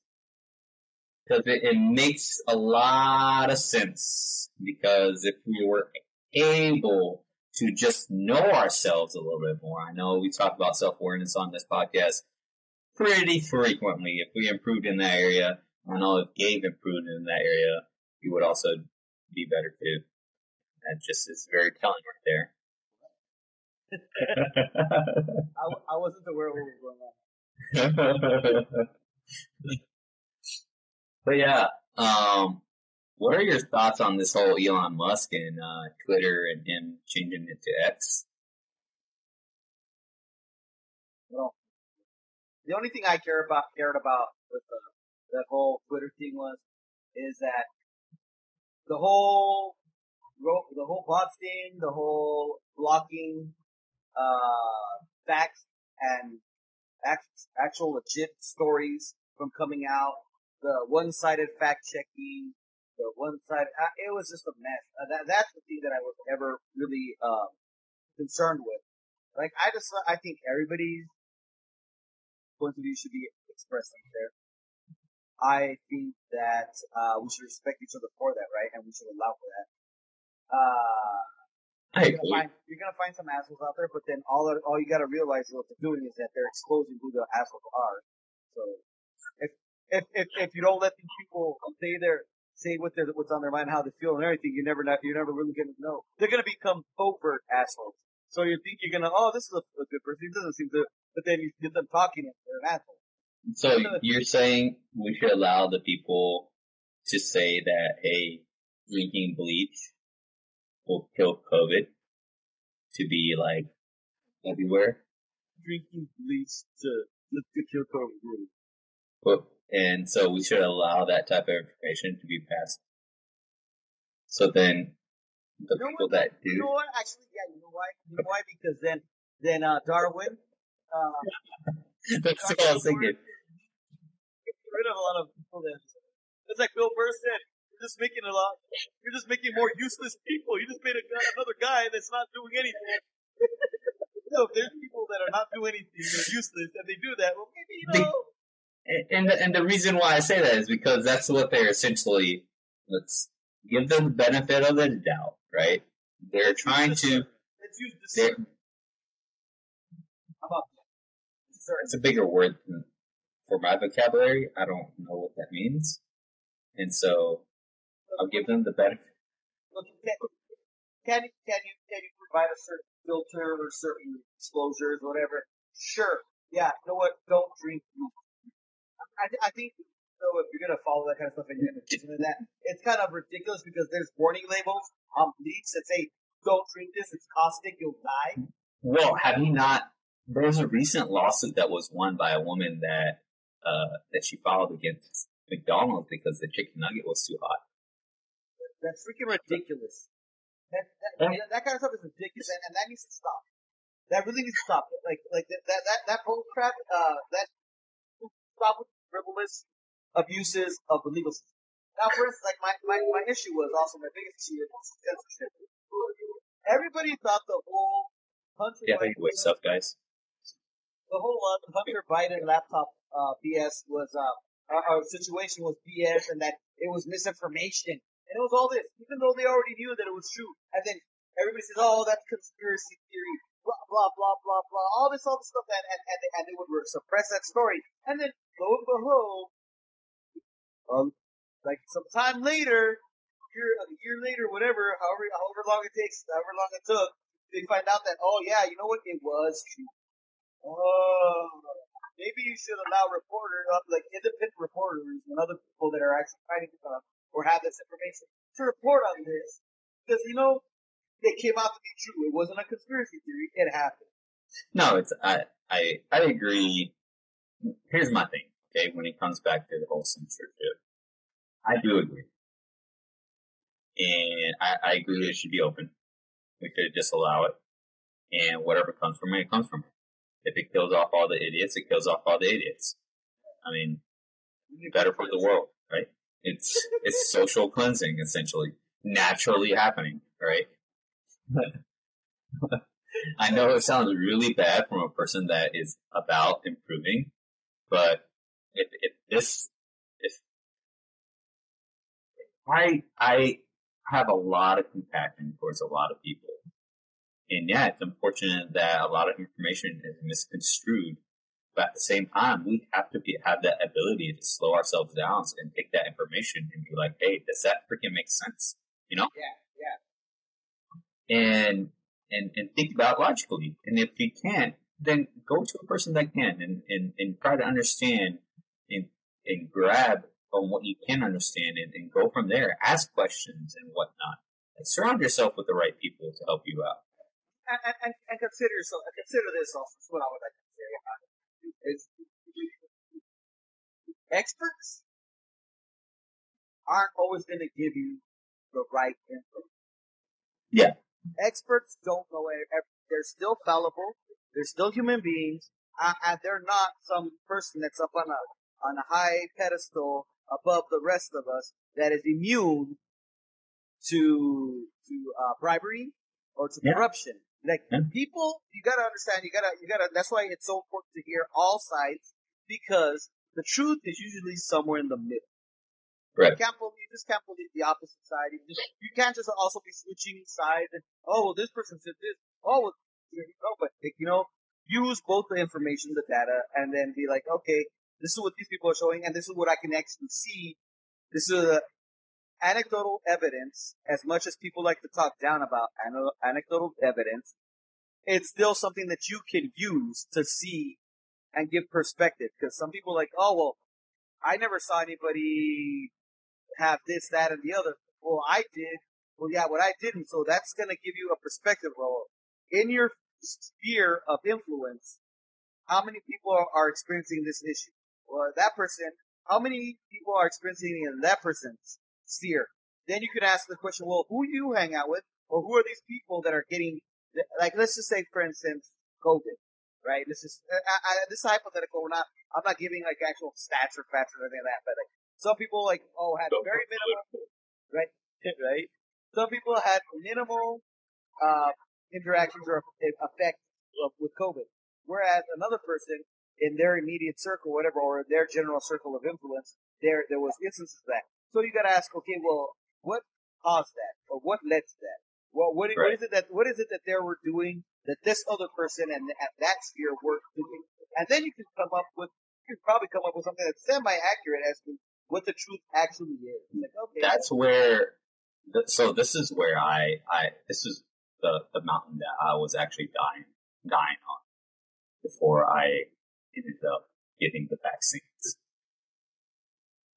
because it, it makes a lot of sense. Because if we were able to just know ourselves a little bit more, I know we talk about self awareness on this podcast pretty frequently. If we improved in that area, I know if Gabe improved in that area, he would also be better too. That just is very telling right there.
I wasn't aware what was going on.
but yeah, um, what are your thoughts on this whole Elon Musk and uh, Twitter and him changing it to X?
The only thing I care about cared about with the that whole Twitter thing was is that the whole the whole bot thing, the whole blocking uh, facts and act- actual legit stories from coming out, the one-sided fact checking, the one-sided uh, it was just a mess. Uh, that that's the thing that I was ever really um, concerned with. Like I just I think everybody's point of view should be expressed out there. I think that uh, we should respect each other for that, right? And we should allow for that. Uh,
I
you're, gonna find, you're gonna find some assholes out there, but then all all you gotta realize what they're doing is that they're exposing who the assholes are. So if if if, if you don't let these people say their say what they're what's on their mind, how they feel, and everything, you never not you're never really gonna know. They're gonna become covert assholes. So you think you're gonna oh this is a, a good person, he doesn't seem to, but then you get them talking, and they're an asshole.
So you're saying we should allow the people to say that, hey, drinking bleach will kill COVID to be like everywhere?
Drinking bleach to to kill COVID.
But- And so we should allow that type of information to be passed. So then the
You know
people
what?
that
You
do,
know what? Actually, yeah. You know why? You know why? Because then, then uh, Darwin, uh,
that's what I was thinking.
Get rid of a lot of people. Then it's like Bill Burr said. You're just making a lot. You're just making more useless people. You just made a another guy that's not doing anything. so if there's people that are not doing anything, they're useless, and they do that, well, maybe you know.
And- And and the reason why I say that is because that's what they're essentially. Let's give them the benefit of the doubt, right? They're trying to.
Let's use discernment. How about that? Discernment.
it's a bigger word than, for my vocabulary. I don't know what that means, and so I'll give them the benefit.
Look, can, can you can you can you provide a certain filter or certain disclosures or whatever? Sure. Yeah. You know what? Don't drink. I, I think so. If you're gonna follow that kind of stuff and you're gonna to that, it's kind of ridiculous because there's warning labels on bleach that say, "Don't drink this. It's caustic. You'll die."
Well, have you not? There was a recent lawsuit that was won by a woman that uh, that she filed against McDonald's because the chicken nugget was too hot.
That's freaking ridiculous. That that, that, that kind of stuff is ridiculous, and, and that needs to stop. That really needs to stop. Like like that that that, that bull crap. Uh, that stop with frivolous abuses of the legal system. Now, for instance, like my, my, my issue was also my biggest issue is censorship. Everybody thought the whole Hunter
Yeah,
Biden,
wait, stuff, guys.
the whole uh, Hunter Biden laptop uh, BS was uh, our, our situation was BS and that it was misinformation and it was all this, even though they already knew that it was true. And then everybody says, "Oh, that's conspiracy theory." Blah blah blah blah blah. All this, all this stuff, and and and they, and they would suppress that story. And then lo and behold, um, like some time later, year a year later, whatever, however however long it takes, however long it took, they find out that oh yeah, you know what, it was true. Oh, maybe you should allow reporters, uh, like independent reporters and other people that are actually fighting uh, or have this information to report on this because you know it came out to be true. It wasn't a conspiracy theory. It happened.
No, it's I I I agree. Here's my thing. Okay, when it comes back to the whole censorship, I do agree, and I, I agree it should be open. We could just allow it, and whatever comes from it, it comes from it. If it kills off all the idiots, it kills off all the idiots. I mean, better for the world, right? It's it's social cleansing essentially, naturally happening, right? I know it sounds really bad from a person that is about improving, but if, if this, if I, I have a lot of compassion towards a lot of people. And yeah, it's unfortunate that a lot of information is misconstrued. But at the same time, we have to be, have that ability to slow ourselves down and take that information and be like, hey, does that freaking make sense? You know?
Yeah,
and and and think about logically. And if you can't, then go to a person that can and, and, and try to understand and and grab on what you can understand and, and go from there. Ask questions and whatnot. And surround yourself with the right people to help you out.
and, and, and, consider so consider this also. Is what I would like to say about it. Is experts aren't always going to give you the right info.
Yeah.
Experts don't know everything. They're still fallible. They're still human beings, uh, and they're not some person that's up on a on a high pedestal above the rest of us that is immune to to uh, bribery or to
Yeah.
corruption. Like
Yeah.
people, you gotta understand. You gotta, you gotta. That's why it's so important to hear all sides because the truth is usually somewhere in the middle.
Right.
You can't believe, you just can't believe the opposite side. You just, you can't just also be switching sides. And, oh, well, this person said this. Oh, well, you know, but you know, use both the information, the data, and then be like, okay, this is what these people are showing, and this is what I can actually see. This is uh, anecdotal evidence. As much as people like to talk down about anecdotal evidence, it's still something that you can use to see and give perspective. Because some people are like, oh well, I never saw anybody have this, that, and the other. Well, I did. Well, yeah, what I didn't. So that's going to give you a perspective. Well, in your sphere of influence, how many people are experiencing this issue? Well, that person, how many people are experiencing in that person's sphere? Then you can ask the question, well, who do you hang out with? Or who are these people that are getting, like, let's just say, for instance, COVID, right? This is, I, I, this is hypothetical. We're not, I'm not giving like actual stats or facts or anything like that, but like, some people like, oh, had very minimal, right? right? Some people had minimal, uh, interactions or effect of, with COVID. Whereas another person in their immediate circle, whatever, or their general circle of influence, there, there was instances of that. So you gotta ask, okay, well, what caused that? Or what led to that? Well, what, what
Right.
is it that, what is it that they were doing that this other person and at that sphere were doing? And then you can come up with, you can probably come up with something that's semi-accurate as to what the truth actually is. Like, okay,
That's where. So this is where I I this is the the mountain that I was actually dying dying on before I ended up getting the vaccines.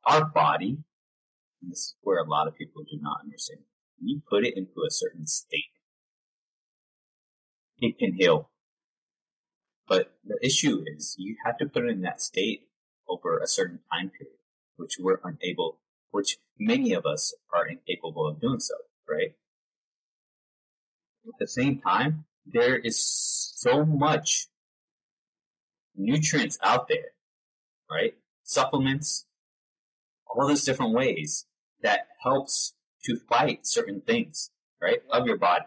Our body, and this is where a lot of people do not understand. When you put it into a certain state, it can heal But the issue is you have to put it in that state over a certain time period, which we're unable, which many of us are incapable of doing so, right? At the same time, there is so much nutrients out there, right? Supplements, all those different ways that helps to fight certain things, right, of your body.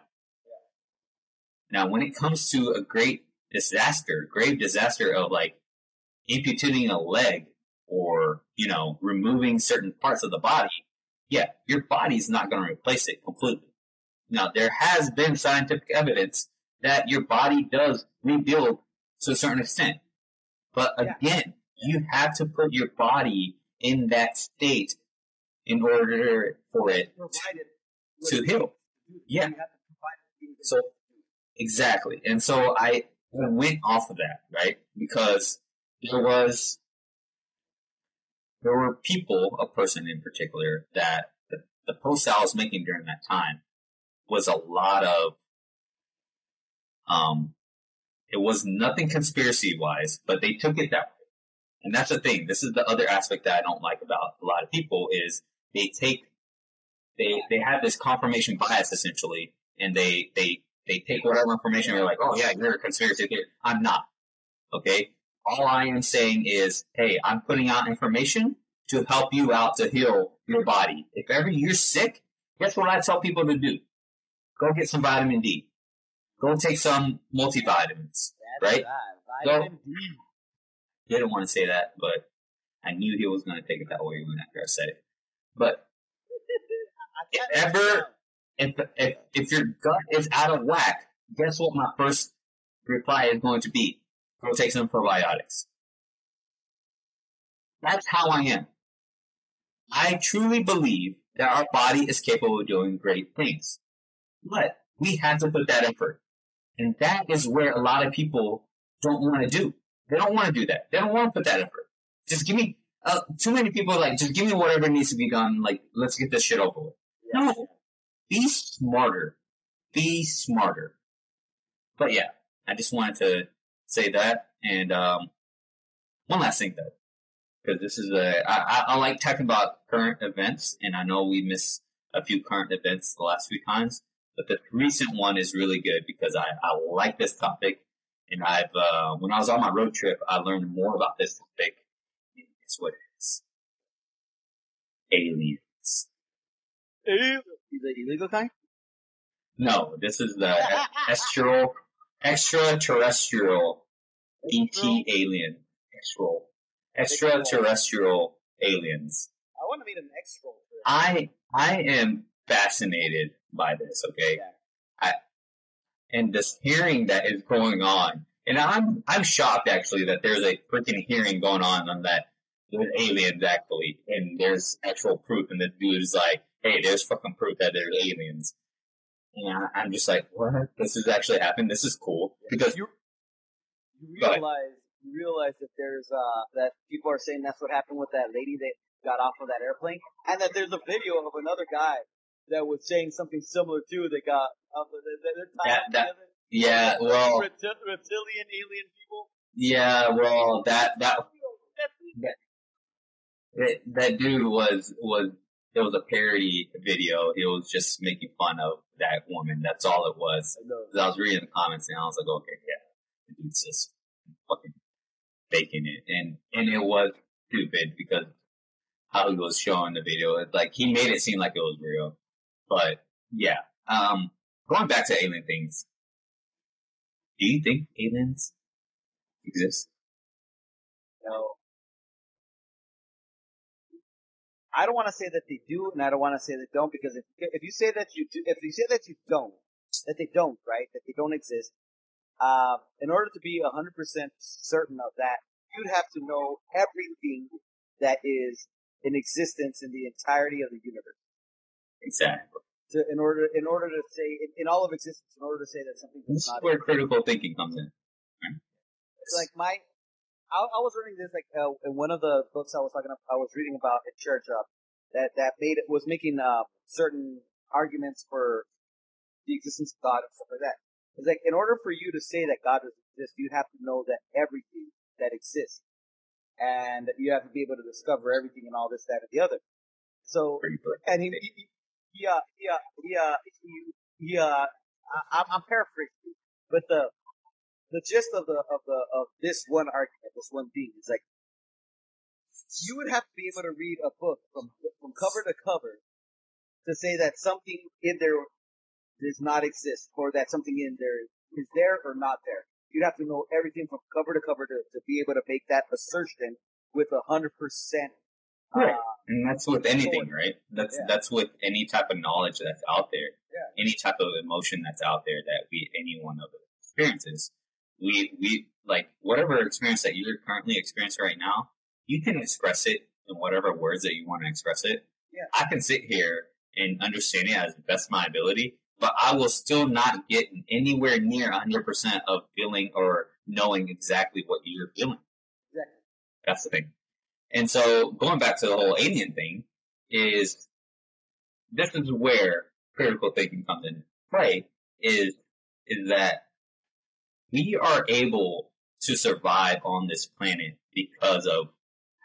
Now, when it comes to a great disaster, grave disaster of like amputating a leg or, you know, removing certain parts of the body, yeah, your body's not going to replace it completely. Now, there has been scientific evidence that your body does rebuild to a certain extent. But
Yeah.
again, you have to put your body in that state in order for it
Provided
to heal. Yeah.
You have to provide the things that
So exactly, and so I went off of that, right? Because there was there were people, a person in particular, that the, the post I was making during that time was a lot of um it was nothing conspiracy wise, but they took it that way. And that's the thing. This is the other aspect that I don't like about a lot of people is they take they they have this confirmation bias essentially, and they they they take whatever information and they're like, oh yeah, you're a conspiracy theory. I'm not. Okay. All I am saying is, hey, I'm putting out information to help you out to heal your body. If ever you're sick, guess what I tell people to do? Go get some vitamin D. Go take some multivitamins. Right? Go-. Didn't want to say that, but I knew he was going to take it that way when after I said it. But
I can't
Ever- if if if your gut is out of whack, guess what my first reply is going to be? Go take some probiotics. That's how I am. I truly believe that our body is capable of doing great things. But we have to put that effort. And that is where a lot of people don't want to do. They don't want to do that. They don't want to put that effort. Just give me, uh, too many people are like, just give me whatever needs to be done. Like, let's get this shit over with.
Yeah.
No. Be smarter. Be smarter. But yeah, I just wanted to say that. And um, one last thing though, because this is a I, I, I like talking about current events, and I know we missed a few current events the last few times, but the recent one is really good because I, I like this topic, and I've uh, when I was on my road trip, I learned more about this topic. It's what it is? Aliens.
The illegal kind?
No, this is the astral, extraterrestrial ET alien. Extral. Extraterrestrial aliens.
I want to meet an extra.
I I am fascinated by this, okay?
Yeah.
I and this hearing that is going on. And I'm I'm shocked actually that there's a freaking hearing going on on that there's aliens actually and there's actual proof and the dude is like, hey, there's fucking proof that there's aliens. And I, I'm just like, what? This has actually happened. This is cool because
You, you realize you realize that there's uh that people are saying that's what happened with that lady that got off of that airplane, and that there's a video of another guy that was saying something similar too. That got uh, that, that, they're tied
That-
up
that-
together.
yeah, well,
Reptil- reptilian alien people.
yeah, well, that that that, that dude was was it was a parody video. He was just making fun of that woman. That's all it was.
I
I was reading the comments and I was like, okay, yeah, the dude's just fucking faking it, and and it was stupid because how he was showing the video, it's like he made it seem like it was real, but yeah. Um, going back to alien things, do you think aliens exist?
No. I don't want to say that they do, and I don't want to say they don't, because if if you say that you do, if you say that you don't, that they don't, right, that they don't exist, uh, in order to be hundred percent certain of that, you'd have to know everything that is in existence in the entirety of the universe.
Exactly.
To, in order, in order to say, in, in all of existence, in order to say that something
This is where critical thinking comes in.
It's like my I, I was reading this like uh, in one of the books I was talking about, I was reading about at church uh, that that made it was making uh, certain arguments for the existence of God and stuff like that. It's like in order for you to say that God does exist, you'd have to know that everything that exists, and you have to be able to discover everything and all this, that, and the other. So, and he, he yeah, yeah, yeah, yeah. I, I'm- I'm paraphrasing, but the the gist of the of the of this one argument, this one thing, is like you would have to be able to read a book from from cover to cover to say that something in there does not exist, or that something in there is there or not there. You'd have to know everything from cover to cover to, to be able to make that assertion with a hundred percent. Uh,
Right. And that's with anything, right? That's
Yeah.
that's with any type of knowledge that's out there.
Yeah.
Any type of emotion that's out there that we any one of us experiences. We we like whatever experience that you're currently experiencing right now, you can express it in whatever words that you want to express it.
Yeah.
I can sit here and understand it as best my ability, but I will still not get anywhere near 100% of feeling or knowing exactly what you're feeling.
Exactly.
That's the thing. And so going back to the whole alien thing is this is where critical thinking comes into play is is that we are able to survive on this planet because of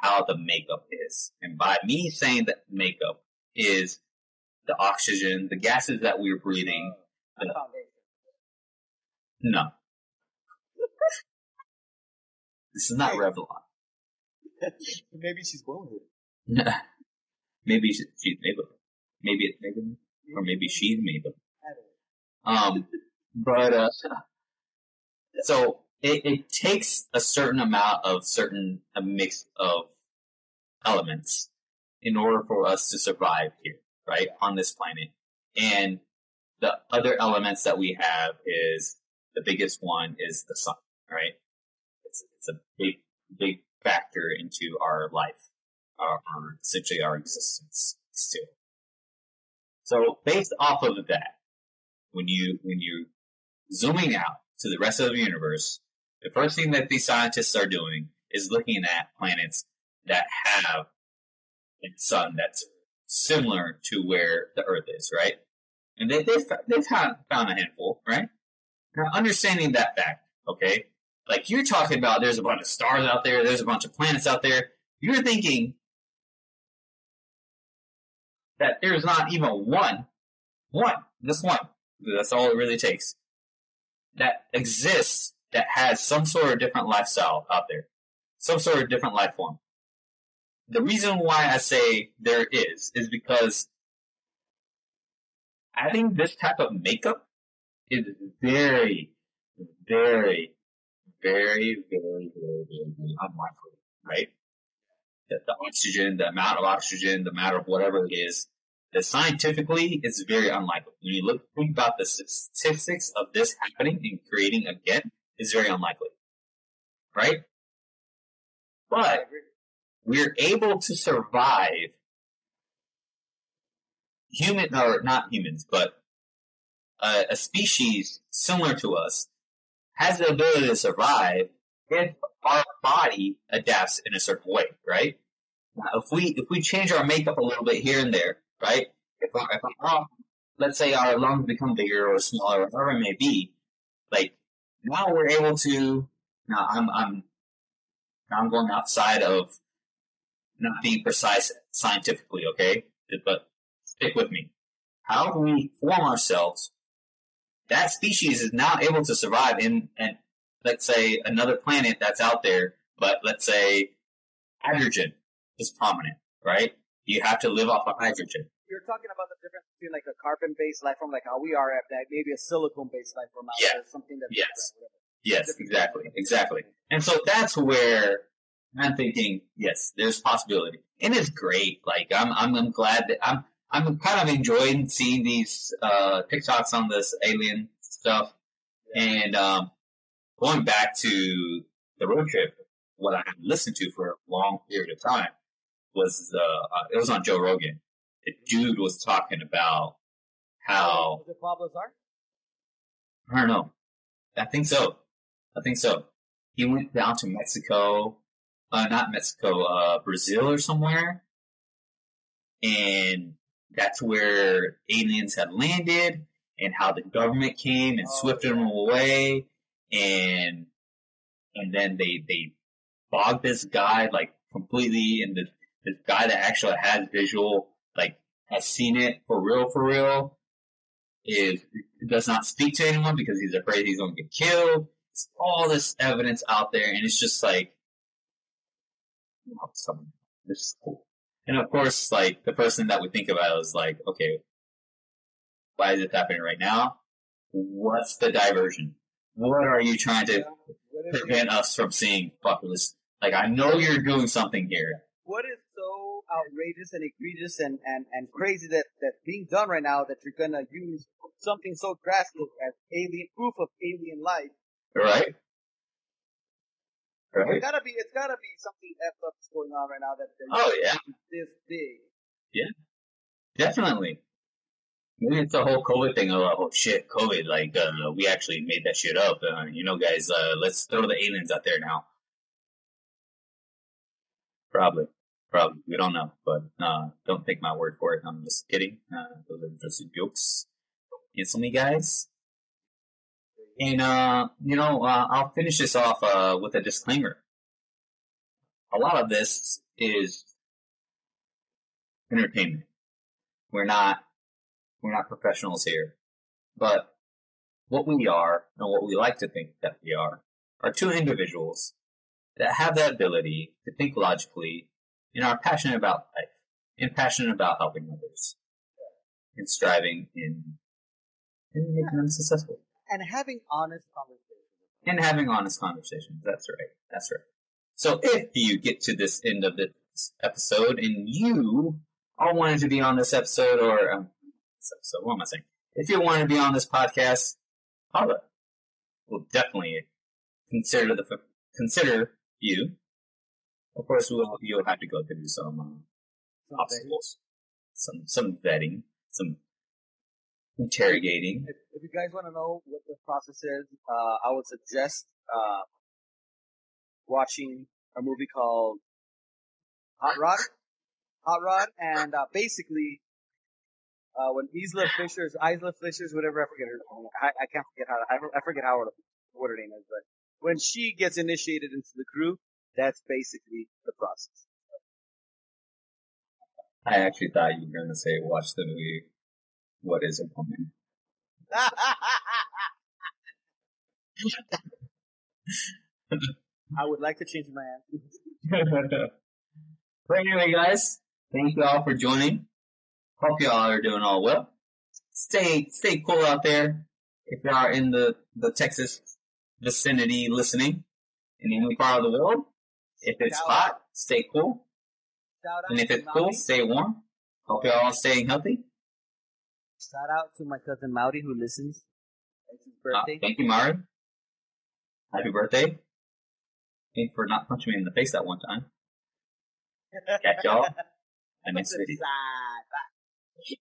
how the makeup is. And by me saying that makeup is the oxygen, the gases that we're breathing.
foundation.
No. This is not Revlon.
Maybe she's born with it.
maybe she- she's Maybelline. Maybe it's Maybelline, or maybe she's Maybelline.
I don't know.
Um, but uh, so it, it takes a certain amount of certain a mix of elements in order for us to survive here, right, on this planet. And the other elements that we have is the biggest one is the sun, right? It's it's a big big factor into our life, our, our essentially our existence still. So based off of that, when you when you zooming out to the rest of the universe, the first thing that these scientists are doing is looking at planets that have a sun that's similar to where the Earth is, right? And they they've, they've found a handful, right? Now, understanding that fact, okay, like you're talking about, there's a bunch of stars out there, there's a bunch of planets out there. You're thinking that there's not even one, one, just one. That's all it really takes. That exists that has some sort of different lifestyle out there, some sort of different life form. The reason why I say there is is because having this type of makeup is very, very, very, very, very, very, unlikely, right? The, the oxygen, the amount of oxygen, the amount of whatever it is, that scientifically it's very unlikely. When you look think about the statistics of this happening and creating again, it's very unlikely, right? But we're able to survive human or not humans, but a, a species similar to us has the ability to survive if our body adapts in a certain way, right? Now, if we if we change our makeup a little bit here and there, right? If our, if our let's say our lungs become bigger or smaller, whatever it may be, like now we're able to. Now I'm I'm now I'm going outside of not being precise scientifically, okay? But stick with me. How do we form ourselves? That species is now able to survive in, and let's say another planet that's out there, but let's say hydrogen is prominent, right? You have to live off of hydrogen.
You're talking about the difference between like a carbon-based life form, like how we are, and like maybe a silicone-based life form out
Yeah.
there, something that's
Yes.
whatever.
Yes, exactly, exactly. And so that's where I'm thinking, yes, there's possibility, and it's great. Like I'm, I'm, I'm glad that I'm, I'm kind of enjoying seeing these uh, TikToks on this alien stuff, and um, going back to the road trip. What I listened to for a long period of time was uh, uh, it was on Joe Rogan. The dude was talking about how
Was it Pablo Zar?
I don't know. I think so. I think so. He went down to Mexico, uh, not Mexico, uh, Brazil or somewhere. And that's where aliens had landed and how the government came and
Oh,
swept them away. And and then they they bog this guy like completely, and this this guy that actually has visual, like has seen it for real, for real, is does not speak to anyone because he's afraid he's going to get killed. It's all this evidence out there, and it's just like, oh, some this is cool. And of course, like the first thing that we think about is like, okay, why is this happening right now? What's the diversion? What are you trying to prevent us from seeing? Fuck this. Like I know you're doing something here.
what is so outrageous and egregious and, and, and crazy that, that's being done right now that you're gonna use something so drastic as alien proof of alien life?
Right?
It's
Right?
gotta be it's gotta be something effed up that's going on right now that
Oh yeah,
this big.
Yeah, definitely. Maybe it's the whole COVID thing. Oh, oh shit, COVID! Like uh, we actually made that shit up. Uh, you know, guys, uh, let's throw the aliens out there now. Probably, probably. We don't know, but uh, don't take my word for it. I'm just kidding. Uh, those are just jokes. Cancel me, guys. And uh, you know, uh, I'll finish this off uh, with a disclaimer. A lot of this is entertainment. We're not we're not professionals here. But what we are and what we like to think that we are are two individuals that have that ability to think logically and are passionate about life and passionate about helping others and striving in in making them successful
And having honest conversations.
and having honest conversations. That's right. That's right. So if you get to this end of this episode and you all wanted to be on this episode or um, this episode, what am I saying? If you want to be on this podcast, holla. We'll definitely consider the consider you. Of course, we'll, you'll have to go through some uh, obstacles, some some vetting, some interrogating.
If, if you guys want to know what the process is, uh, I would suggest uh, watching a movie called Hot Rod. Hot Rod, and uh, basically, uh, when Isla Fisher's, Isla Fisher's, whatever, I forget her, I, I can't forget how, I, I forget how her, what her name is, but when she gets initiated into the crew, that's basically the process.
I actually thought you were going to say watch the movie. What is a woman?
I would like to change my answer.
but anyway, guys, thank you all for joining. Hope you all are doing all well. Stay stay cool out there. If you are in the the Texas vicinity listening in any part of the world, if it's
Shout
hot, stay cool.
Shout
And if it's cool, stay warm. Hope you all are staying healthy.
Shout out to my cousin Maudi who listens. It's his
Uh,
birthday.
thank you, Mari. Happy birthday. Thanks for not punching me in the face that one time. Catch y'all. And next
Put